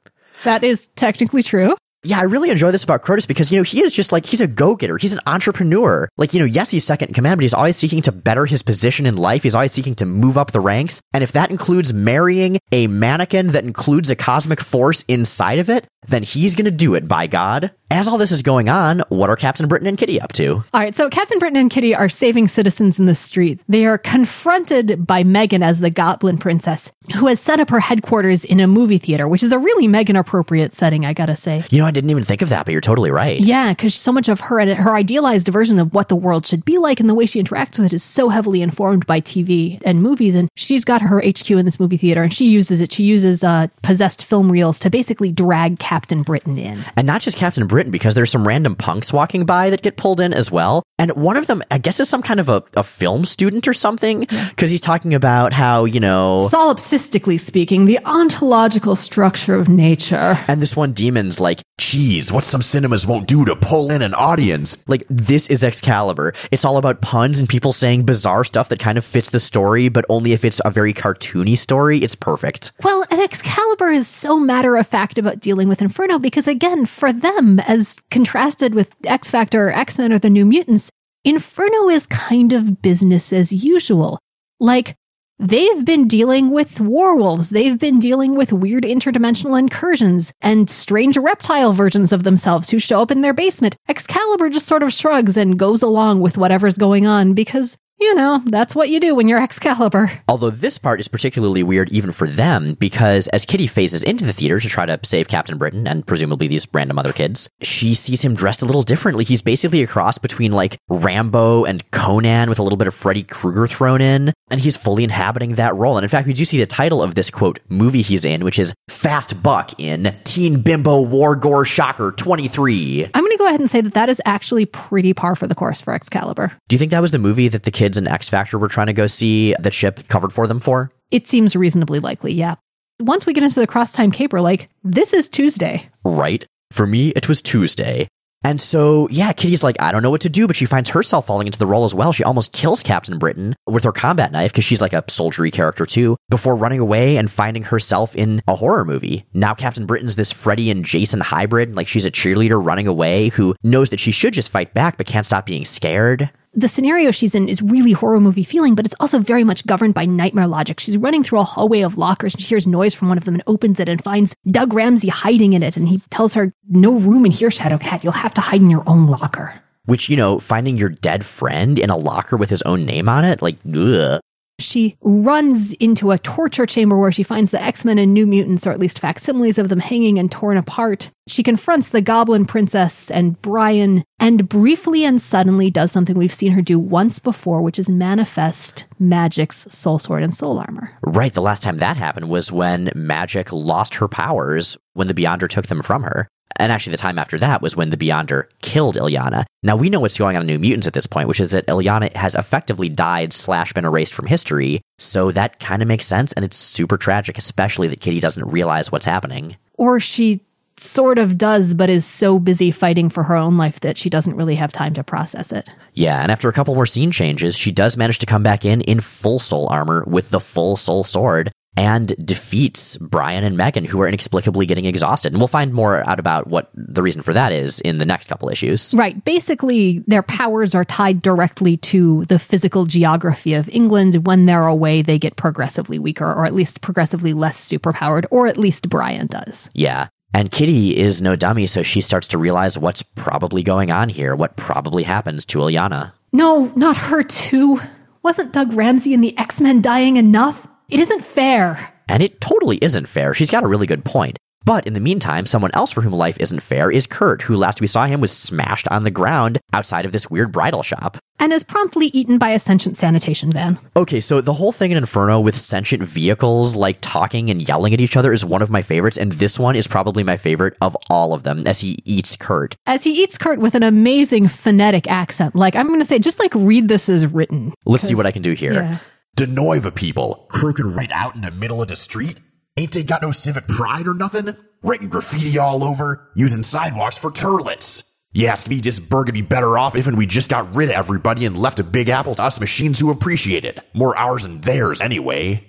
That is technically true. Yeah, I really enjoy this about Crotus because, you know, he is just like, he's a go getter. He's an entrepreneur. Like, you know, yes, he's second in command, but he's always seeking to better his position in life. He's always seeking to move up the ranks. And if that includes marrying a mannequin that includes a cosmic force inside of it, then he's going to do it, by God. As all this is going on, what are Captain Britain and Kitty up to? All right, so Captain Britain and Kitty are saving citizens in the street. They are confronted by Meggan as the Goblin Princess, who has set up her headquarters in a movie theater, which is a really Meggan appropriate setting, I gotta say. You know, I didn't even think of that, but you're totally right. Yeah, because so much of her her idealized version of what the world should be like and the way she interacts with it is so heavily informed by TV and movies. And she's got her HQ in this movie theater, and she uses it. She uses uh, possessed film reels to basically drag Captain Britain in. And not just Captain Britain, because there's some random punks walking by that get pulled in as well. And one of them, I guess, is some kind of a, a film student or something, because he's talking about how, you know, Solipsistically speaking, the ontological structure of nature. and this one demon's like, Geez, what some cinemas won't do to pull in an audience. like, this is Excalibur. It's all about puns and people saying bizarre stuff that kind of fits the story, but only if it's a very cartoony story. It's perfect. Well, and Excalibur is so matter of fact about dealing with Inferno because, again, for them, as contrasted with X Factor or X Men or the New Mutants, Inferno is kind of business as usual. Like, they've been dealing with werewolves, they've been dealing with weird interdimensional incursions and strange reptile versions of themselves who show up in their basement. Excalibur just sort of shrugs and goes along with whatever's going on because, you know, that's what you do when you're Excalibur. Although this part is particularly weird even for them because as Kitty phases into the theater to try to save Captain Britain and presumably these random other kids, she sees him dressed a little differently. He's basically a cross between like Rambo and Conan with a little bit of Freddy Krueger thrown in, and he's fully inhabiting that role. And in fact, we do see the title of this quote movie he's in, which is Fast Buck in Teen Bimbo War Gore Shocker 23. I'm going to go ahead and say that that is actually pretty par for the course for Excalibur. Do you think that was the movie that the kids in X Factor were trying to go see the Ship covered for them for? It seems reasonably likely, yeah. Once we get into the cross time caper, like, this is Tuesday. right? For me, it was Tuesday. And so, yeah, Kitty's like, I don't know what to do, but she finds herself falling into the role as well. She almost kills Captain Britain with her combat knife because she's like a soldiery character too, before running away and finding herself in a horror movie. Now Captain Britain's this Freddy and Jason hybrid, like she's a cheerleader running away who knows that she should just fight back but can't stop being scared. The scenario she's in is really horror movie feeling, but it's also very much governed by nightmare logic. She's running through a hallway of lockers and she hears noise from one of them and opens it and finds Doug Ramsey hiding in it. And he tells her, No room in here, Shadowcat. You'll have to hide in your own locker. Which, you know, finding your dead friend in a locker with his own name on it, like, ugh. She runs into a torture chamber where she finds the X Men and New Mutants, or at least facsimiles of them, hanging and torn apart. She confronts the Goblin Princess and Brian, and briefly and suddenly does something we've seen her do once before, which is manifest Magik's Soul Sword and Soul Armor. Right, the last time that happened was when Magik lost her powers when the Beyonder took them from her. And actually, the time after that was when the Beyonder killed Illyana. Now, we know what's going on in New Mutants at this point, which is that Illyana has effectively died slash been erased from history. So that kind of makes sense, and it's super tragic, especially that Kitty doesn't realize what's happening. Or she sort of does, but is so busy fighting for her own life that she doesn't really have time to process it. Yeah, and after a couple more scene changes, she does manage to come back in in full soul armor with the full soul sword. And defeats Brian and Meggan, who are inexplicably getting exhausted. And we'll find more out about what the reason for that is in the next couple issues. Right. Basically, their powers are tied directly to the physical geography of England. When they're away, they get progressively weaker, or at least progressively less superpowered, or at least Brian does. Yeah. And Kitty is no dummy, so she starts to realize what's probably going on here, what probably happens to Illyana. No, not her too. Wasn't Doug Ramsey and the X Men dying enough? It isn't fair. And it totally isn't fair. She's got a really good point. But in the meantime, someone else for whom life isn't fair is Kurt, who last we saw him was smashed on the ground outside of this weird bridal shop. And is promptly eaten by a sentient sanitation van. Okay, so the whole thing in Inferno with sentient vehicles like talking and yelling at each other is one of my favorites, and this one is probably my favorite of all of them as he eats Kurt. As he eats Kurt with an amazing phonetic accent. Like, I'm going to say, just like read this as written. Let's see what I can do here. Yeah. Denoiva people, croaking right out in the middle of the street. Ain't they got no civic pride or nothing? Writing graffiti all over, using sidewalks for turlets. You ask me, this burg would be better off if we just got rid of everybody and left a big apple to us machines who appreciate it. More ours than theirs, anyway.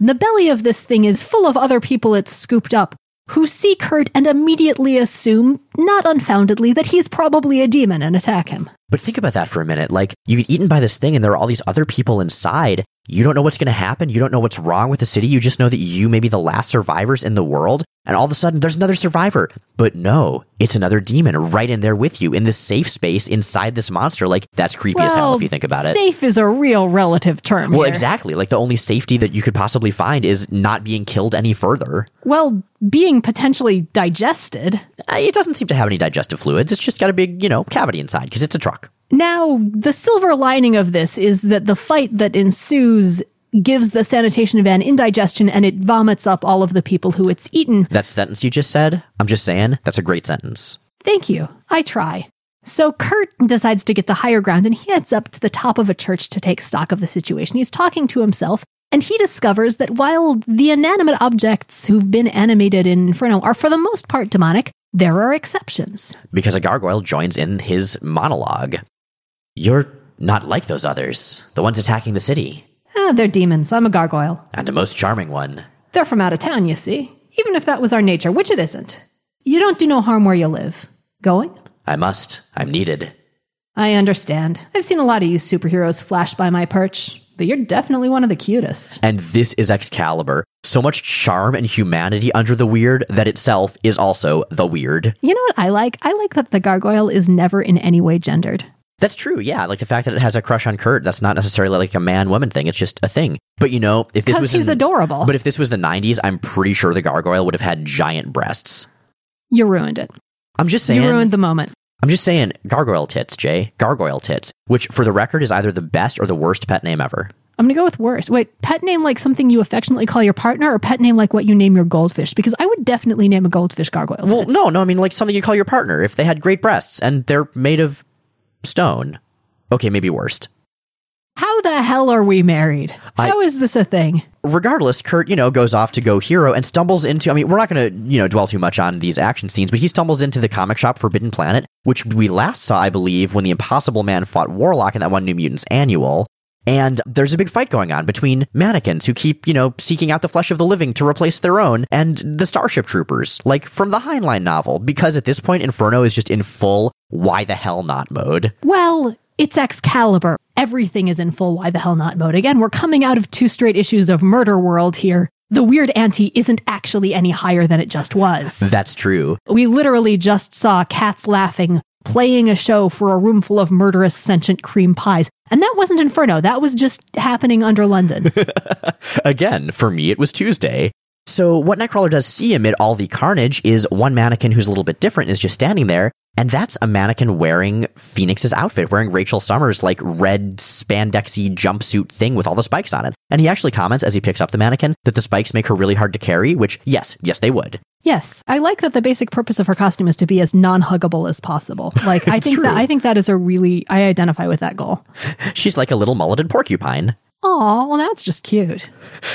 The belly of this thing is full of other people it's scooped up who see Kurt and immediately assume, not unfoundedly, that he's probably a demon and attack him. But think about that for a minute. Like, you get eaten by this thing and there are all these other people inside. You don't know what's going to happen. You don't know what's wrong with the city. You just know that you may be the last survivors in the world. And all of a sudden, there's another survivor. But no, it's another demon right in there with you in this safe space inside this monster. Like, that's creepy as hell if you think about it. Safe is a real relative term. Well, here. exactly. Like, the only safety that you could possibly find is not being killed any further. Well, being potentially digested. Uh, It doesn't seem to have any digestive fluids. It's just got a big, you know, cavity inside because it's a truck. Now, the silver lining of this is that the fight that ensues gives the sanitation van indigestion and it vomits up all of the people who it's eaten. That sentence you just said, I'm just saying, that's a great sentence. Thank you. I try. So Kurt decides to get to higher ground and he heads up to the top of a church to take stock of the situation. He's talking to himself and he discovers that while the inanimate objects who've been animated in Inferno are for the most part demonic, there are exceptions. because a gargoyle joins in his monologue. You're not like those others, the ones attacking the city, Ah, they're demons. I'm a gargoyle. and a most charming one. They're from out of town, you see. Even if that was our nature, which it isn't. You don't do no harm where you live. Going? I must. I'm needed. I understand. I've seen a lot of you superheroes flash by my perch, but you're definitely one of the cutest. And this is Excalibur. So much charm and humanity under the weird that itself is also the weird. You know what I like? I like that the gargoyle is never in any way gendered. That's true, yeah. Like the fact that it has a crush on Kurt, that's not necessarily like a man woman thing. It's just a thing. But you know, if this was he's in- adorable. But if this was the 90s, I'm pretty sure the gargoyle would have had giant breasts. You ruined it. I'm just saying. You ruined the moment. I'm just saying, gargoyle tits, Jay. Gargoyle tits, which for the record is either the best or the worst pet name ever. I'm gonna go with worst. Wait, pet name like something you affectionately call your partner, or pet name like what you name your goldfish? Because I would definitely name a goldfish gargoyle. Well, tits. no, no, I mean like something you call your partner if they had great breasts and they're made of stone. Okay, maybe worst. How the hell are we married? I- How is this a thing? Regardless, Kurt, you know, goes off to go hero and stumbles into. I mean, we're not going to, you know, dwell too much on these action scenes, but he stumbles into the comic shop Forbidden Planet, which we last saw, I believe, when the Impossible Man fought Warlock in that one New Mutants annual. And there's a big fight going on between mannequins who keep, you know, seeking out the flesh of the living to replace their own and the Starship Troopers, like from the Heinlein novel, because at this point, Inferno is just in full why the hell not mode. Well, it's Excalibur. Everything is in full why the hell not mode. Again, we're coming out of two straight issues of Murder World here. The weird ante isn't actually any higher than it just was. That's true. We literally just saw cats laughing, playing a show for a room full of murderous sentient cream pies. And that wasn't Inferno. That was just happening under London. Again, for me, it was Tuesday. So, what Nightcrawler does see amid all the carnage is one mannequin who's a little bit different is just standing there. And that's a mannequin wearing Phoenix's outfit, wearing Rachel Summers' like red spandexy jumpsuit thing with all the spikes on it. And he actually comments as he picks up the mannequin that the spikes make her really hard to carry, which, yes, yes, they would. yes, I like that the basic purpose of her costume is to be as non-huggable as possible. Like I think that. I think that is a really I identify with that goal. She's like a little mulleted porcupine. Oh, well that's just cute.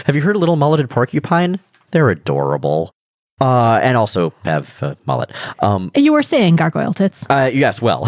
Have you heard of little mulleted porcupine? They're adorable. Uh, and also have uh, mullet. Um, You were saying gargoyle tits. Uh, yes, well.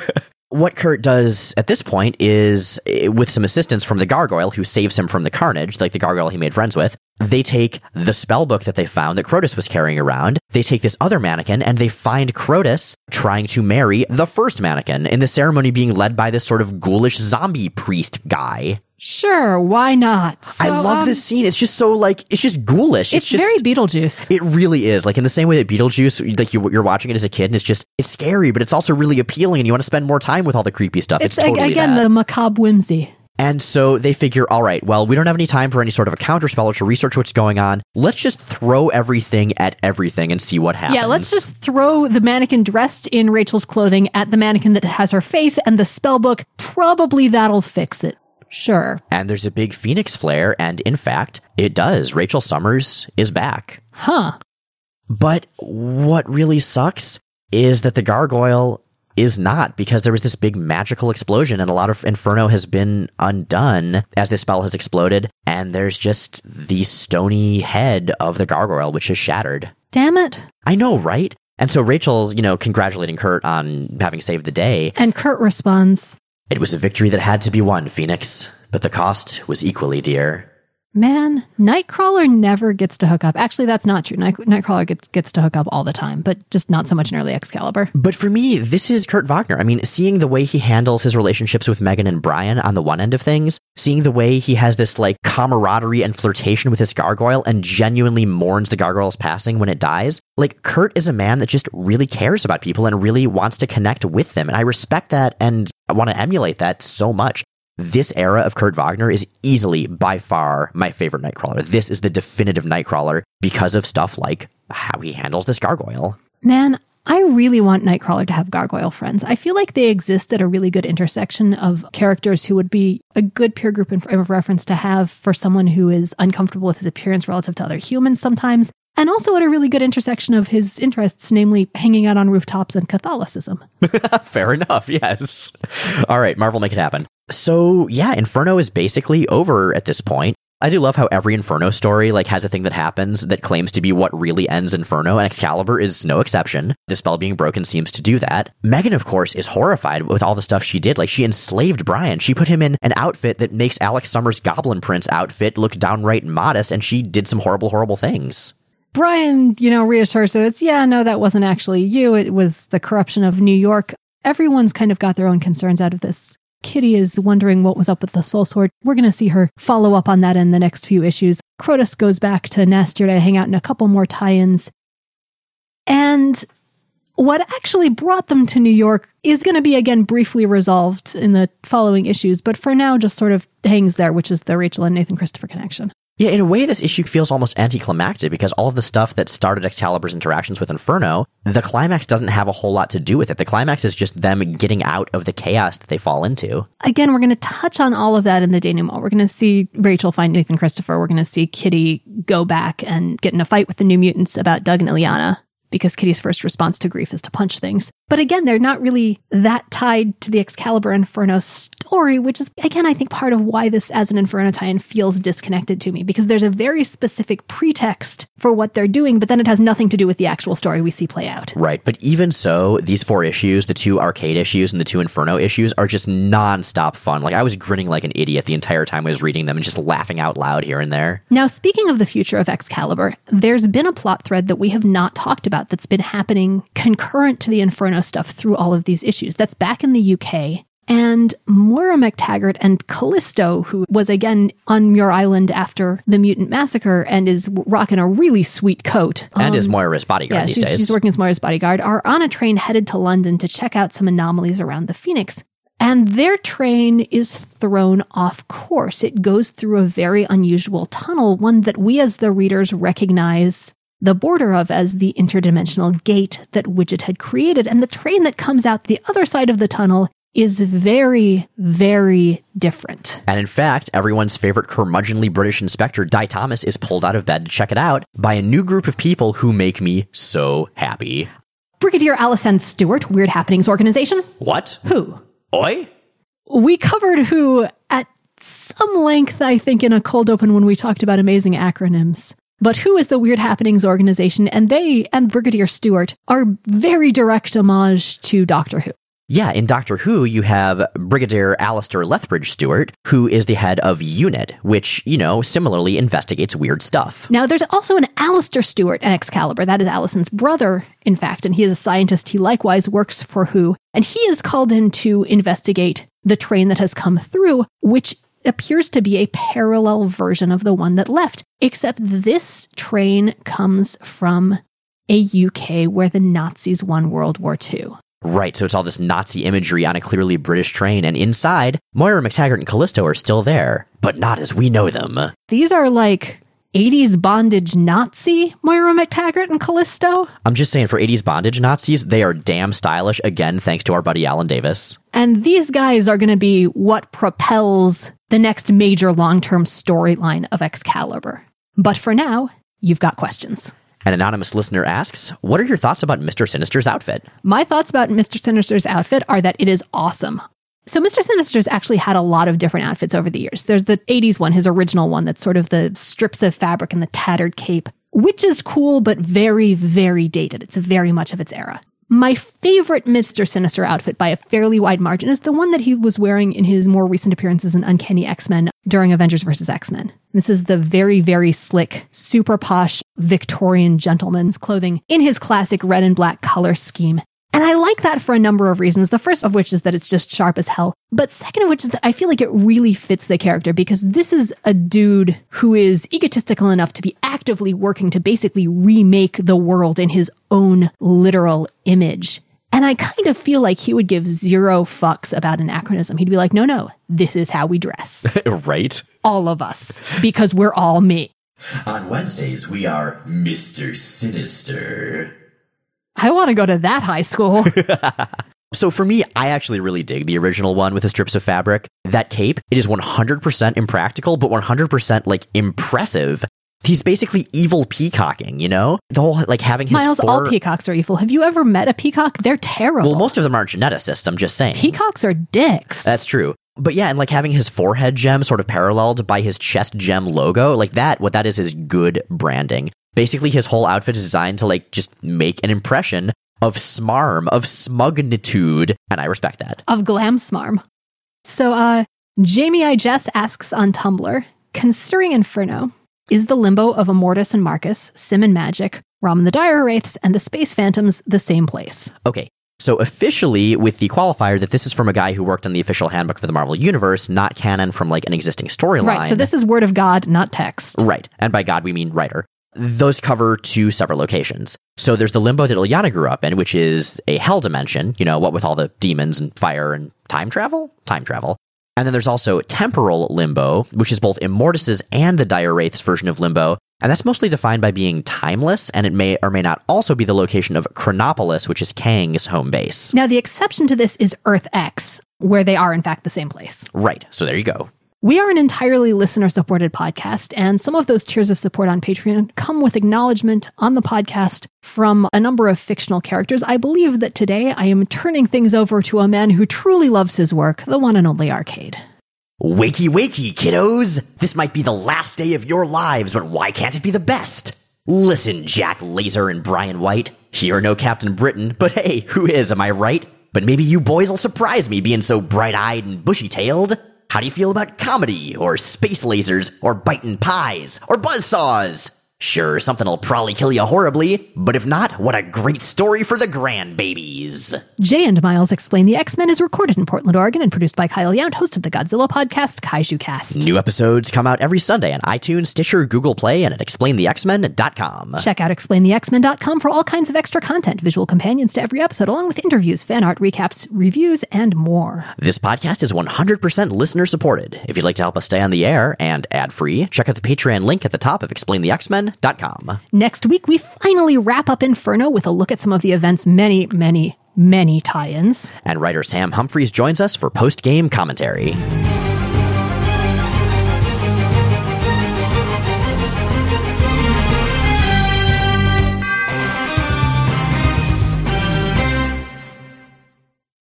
what Kurt does at this point is, eh, with some assistance from the gargoyle who saves him from the carnage, like the gargoyle he made friends with, they take the spell book that they found that Crotus was carrying around. They take this other mannequin and they find Crotus trying to marry the first mannequin in the ceremony being led by this sort of ghoulish zombie priest guy. Sure, why not? So, I love um, this scene. It's just so like it's just ghoulish. It's, just very Beetlejuice. It really is. Like in the same way that Beetlejuice, like you, you're watching it as a kid, and it's just it's scary, but it's also really appealing, and you want to spend more time with all the creepy stuff. It's, It's, totally again that. the macabre whimsy. And so they figure, all right, well, we don't have any time for any sort of a counterspell or to research what's going on. Let's just throw everything at everything and see what happens. Yeah, let's just throw the mannequin dressed in Rachel's clothing at the mannequin that has her face and the spell book. Probably that'll fix it. Sure. And there's a big phoenix flare, and in fact, it does. Rachel Summers is back. Huh. But what really sucks is that the gargoyle is not because there was this big magical explosion and a lot of inferno has been undone as this spell has exploded and there's just the stony head of the gargoyle which is shattered. Damn it. I know, right? And so Rachel's, you know, congratulating Kurt on having saved the day. And Kurt responds, It was a victory that had to be won, Phoenix, but the cost was equally dear. Man, Nightcrawler never gets to hook up. Actually, that's not true. Night- Nightcrawler gets gets to hook up all the time, but just not so much in early Excalibur. But for me, this is Kurt Wagner. I mean, seeing the way he handles his relationships with Meggan and Brian on the one end of things, seeing the way he has this like camaraderie and flirtation with his gargoyle and genuinely mourns the gargoyle's passing when it dies. Like, Kurt is a man that just really cares about people and really wants to connect with them. And I respect that and I want to emulate that so much. This era of Kurt Wagner is easily, by far, my favorite Nightcrawler. This is the definitive Nightcrawler because of stuff like how he handles this gargoyle. Man, I really want Nightcrawler to have gargoyle friends. I feel like they exist at a really good intersection of characters who would be a good peer group in- frame of reference to have for someone who is uncomfortable with his appearance relative to other humans sometimes, and also at a really good intersection of his interests, namely hanging out on rooftops and Catholicism. Fair enough, yes. All right, Marvel, make it happen. So, yeah, Inferno is basically over at this point. I do love how every Inferno story like has a thing that happens that claims to be what really ends Inferno, and Excalibur is no exception. The spell being broken seems to do that. Meggan, of course, is horrified with all the stuff she did. Like she enslaved Brian. She put him in an outfit that makes Alex Summers' Goblin Prince outfit look downright modest, and she did some horrible, horrible things. Brian, you know, reassures her it's, yeah, no, that wasn't actually you. It was the corruption of New York. Everyone's kind of got their own concerns out of this. Kitty is wondering what was up with the soul sword. We're going to see her follow up on that in the next few issues. Crotus goes back to N'astirh to hang out in a couple more tie ins. And what actually brought them to New York is going to be again briefly resolved in the following issues, but for now just sort of hangs there, which is the Rachel and Nathan Christopher connection. Yeah, in a way, this issue feels almost anticlimactic because all of the stuff that started Excalibur's interactions with Inferno, the climax doesn't have a whole lot to do with it. The climax is just them getting out of the chaos that they fall into. again, we're going to touch on all of that in the denouement. We're going to see Rachel find Nathan Christopher. We're going to see Kitty go back and get in a fight with the New Mutants about Doug and Illyana because Kitty's first response to grief is to punch things. But again, they're not really that tied to the Excalibur Inferno story, which is, again, I think part of why this as an Inferno tie-in feels disconnected to me because there's a very specific pretext for what they're doing, but then it has nothing to do with the actual story we see play out. Right, but even so, these four issues, the two arcade issues and the two Inferno issues, are just nonstop fun. Like, I was grinning like an idiot the entire time I was reading them and just laughing out loud here and there. Now, speaking of the future of Excalibur, there's been a plot thread that we have not talked about that's been happening concurrent to the Inferno stuff through all of these issues. That's back in the UK. And Moira MacTaggert and Callisto, who was again on Muir Island after the mutant massacre and is rocking a really sweet coat. And is Moira's bodyguard Um, Yeah, these she's, days. she's working as Moira's bodyguard, are on a train headed to London to check out some anomalies around the Phoenix. And their train is thrown off course. It goes through a very unusual tunnel, one that we as the readers recognize the border of as the interdimensional gate that Widget had created. And the train that comes out the other side of the tunnel is very, very different. And in fact, everyone's favorite curmudgeonly British inspector, Dai Thomas, is pulled out of bed to check it out by a new group of people who make me so happy. Brigadier Alison Stewart, Weird Happenings Organization. What? Who? Oi? We covered who at some length, I think, in a cold open when we talked about amazing acronyms. But who is the Weird Happenings organization? And they and Brigadier Stewart are very direct homage to Doctor Who. Yeah, in Doctor Who, you have Brigadier Alistair Lethbridge Stewart, who is the head of UNIT, which, you know, similarly investigates weird stuff. Now, there's also an Alistair Stewart in Excalibur. That is Allison's brother, in fact, and he is a scientist. He likewise works for Who, and he is called in to investigate the train that has come through, which appears to be a parallel version of the one that left, except this train comes from a UK where the Nazis won World War II. Right, so it's all this Nazi imagery on a clearly British train, and inside, Moira MacTaggert and Callisto are still there, but not as we know them. These are like 80s bondage Nazi Moira MacTaggert and Callisto. I'm just saying, for 80s bondage Nazis, they are damn stylish, again, thanks to our buddy Alan Davis. And these guys are going to be what propels the next major long term storyline of Excalibur. But for now, you've got questions. An anonymous listener asks, What are your thoughts about Mr. Sinister's outfit? My thoughts about Mr. Sinister's outfit are that it is awesome. So, Mr. Sinister's actually had a lot of different outfits over the years. There's the 80s one, his original one, that's sort of the strips of fabric and the tattered cape, which is cool, but very, very dated. It's very much of its era. My favorite Mr. Sinister outfit by a fairly wide margin is the one that he was wearing in his more recent appearances in Uncanny X-Men during Avengers vs. X-Men. This is the very, very slick, super posh Victorian gentleman's clothing in his classic red and black color scheme. And I like that for a number of reasons. The first of which is that it's just sharp as hell. But second of which is that I feel like it really fits the character because this is a dude who is egotistical enough to be actively working to basically remake the world in his own literal image. And I kind of feel like he would give zero fucks about anachronism. He'd be like, no, no, this is how we dress. right? all of us, because we're all me. On Wednesdays, we are Mr. Sinister. I want to go to that high school. So for me, I actually really dig the original one with the strips of fabric. That cape, it is 100% impractical, but 100% like impressive. He's basically evil peacocking, you know? The whole like having his Miles, four... all peacocks are evil. Have you ever met a peacock? They're terrible. Well, most of them are geneticists, I'm just saying. peacocks are dicks. That's true. But yeah, and like having his forehead gem sort of paralleled by his chest gem logo, like that, what that is is good branding. Basically, his whole outfit is designed to like just make an impression of smarm, of smugnitude, and I respect that. of glam smarm. So, uh, Jamie I. Jess asks on Tumblr, considering Inferno, is the limbo of Immortus and Marcus, S'ym and Magik, Rom and the Dire Wraiths, and the Space Phantoms the same place? Okay. So officially, with the qualifier that this is from a guy who worked on the official handbook for the Marvel Universe, not canon from like an existing storyline. Right, so this is word of God, not text. Right. And by God, we mean writer. Those cover two separate locations. So there's the limbo that Illyana grew up in, which is a hell dimension, you know, what with all the demons and fire and time travel? Time travel. And then there's also temporal limbo, which is both Immortus's and the Dire Wraith's version of limbo. And that's mostly defined by being timeless, and it may or may not also be the location of Chronopolis, which is Kang's home base. Now, the exception to this is Earth X, where they are, in fact, the same place. Right. So there you go. We are an entirely listener supported podcast, and some of those tiers of support on Patreon come with acknowledgement on the podcast from a number of fictional characters. I believe that today I am turning things over to a man who truly loves his work, the one and only Arcade. Wakey, wakey, kiddos! This might be the last day of your lives, but why can't it be the best? Listen, Jack Laser and Brian White. Here no Captain Britain, but hey, who is, am I right? But maybe you boys will surprise me being so bright eyed and bushy tailed. How do you feel about comedy, or space lasers, or biting pies, or buzzsaws? Sure, something'll probably kill you horribly, but if not, what a great story for the grandbabies. Jay and Miles Explain the X Men is recorded in Portland, Oregon, and produced by Kyle Yount, host of the Godzilla podcast, Kaiju Cast. New episodes come out every Sunday on iTunes, Stitcher, Google Play, and at explainthexmen.com. Check out explainthexmen.com for all kinds of extra content, visual companions to every episode, along with interviews, fan art, recaps, reviews, and more. This podcast is 100% listener supported. If you'd like to help us stay on the air and ad free, check out the Patreon link at the top of explainthexmen.com. Next week, we finally wrap up Inferno with a look at some of the event's many, many, many tie ins. And writer Sam Humphries joins us for post game commentary.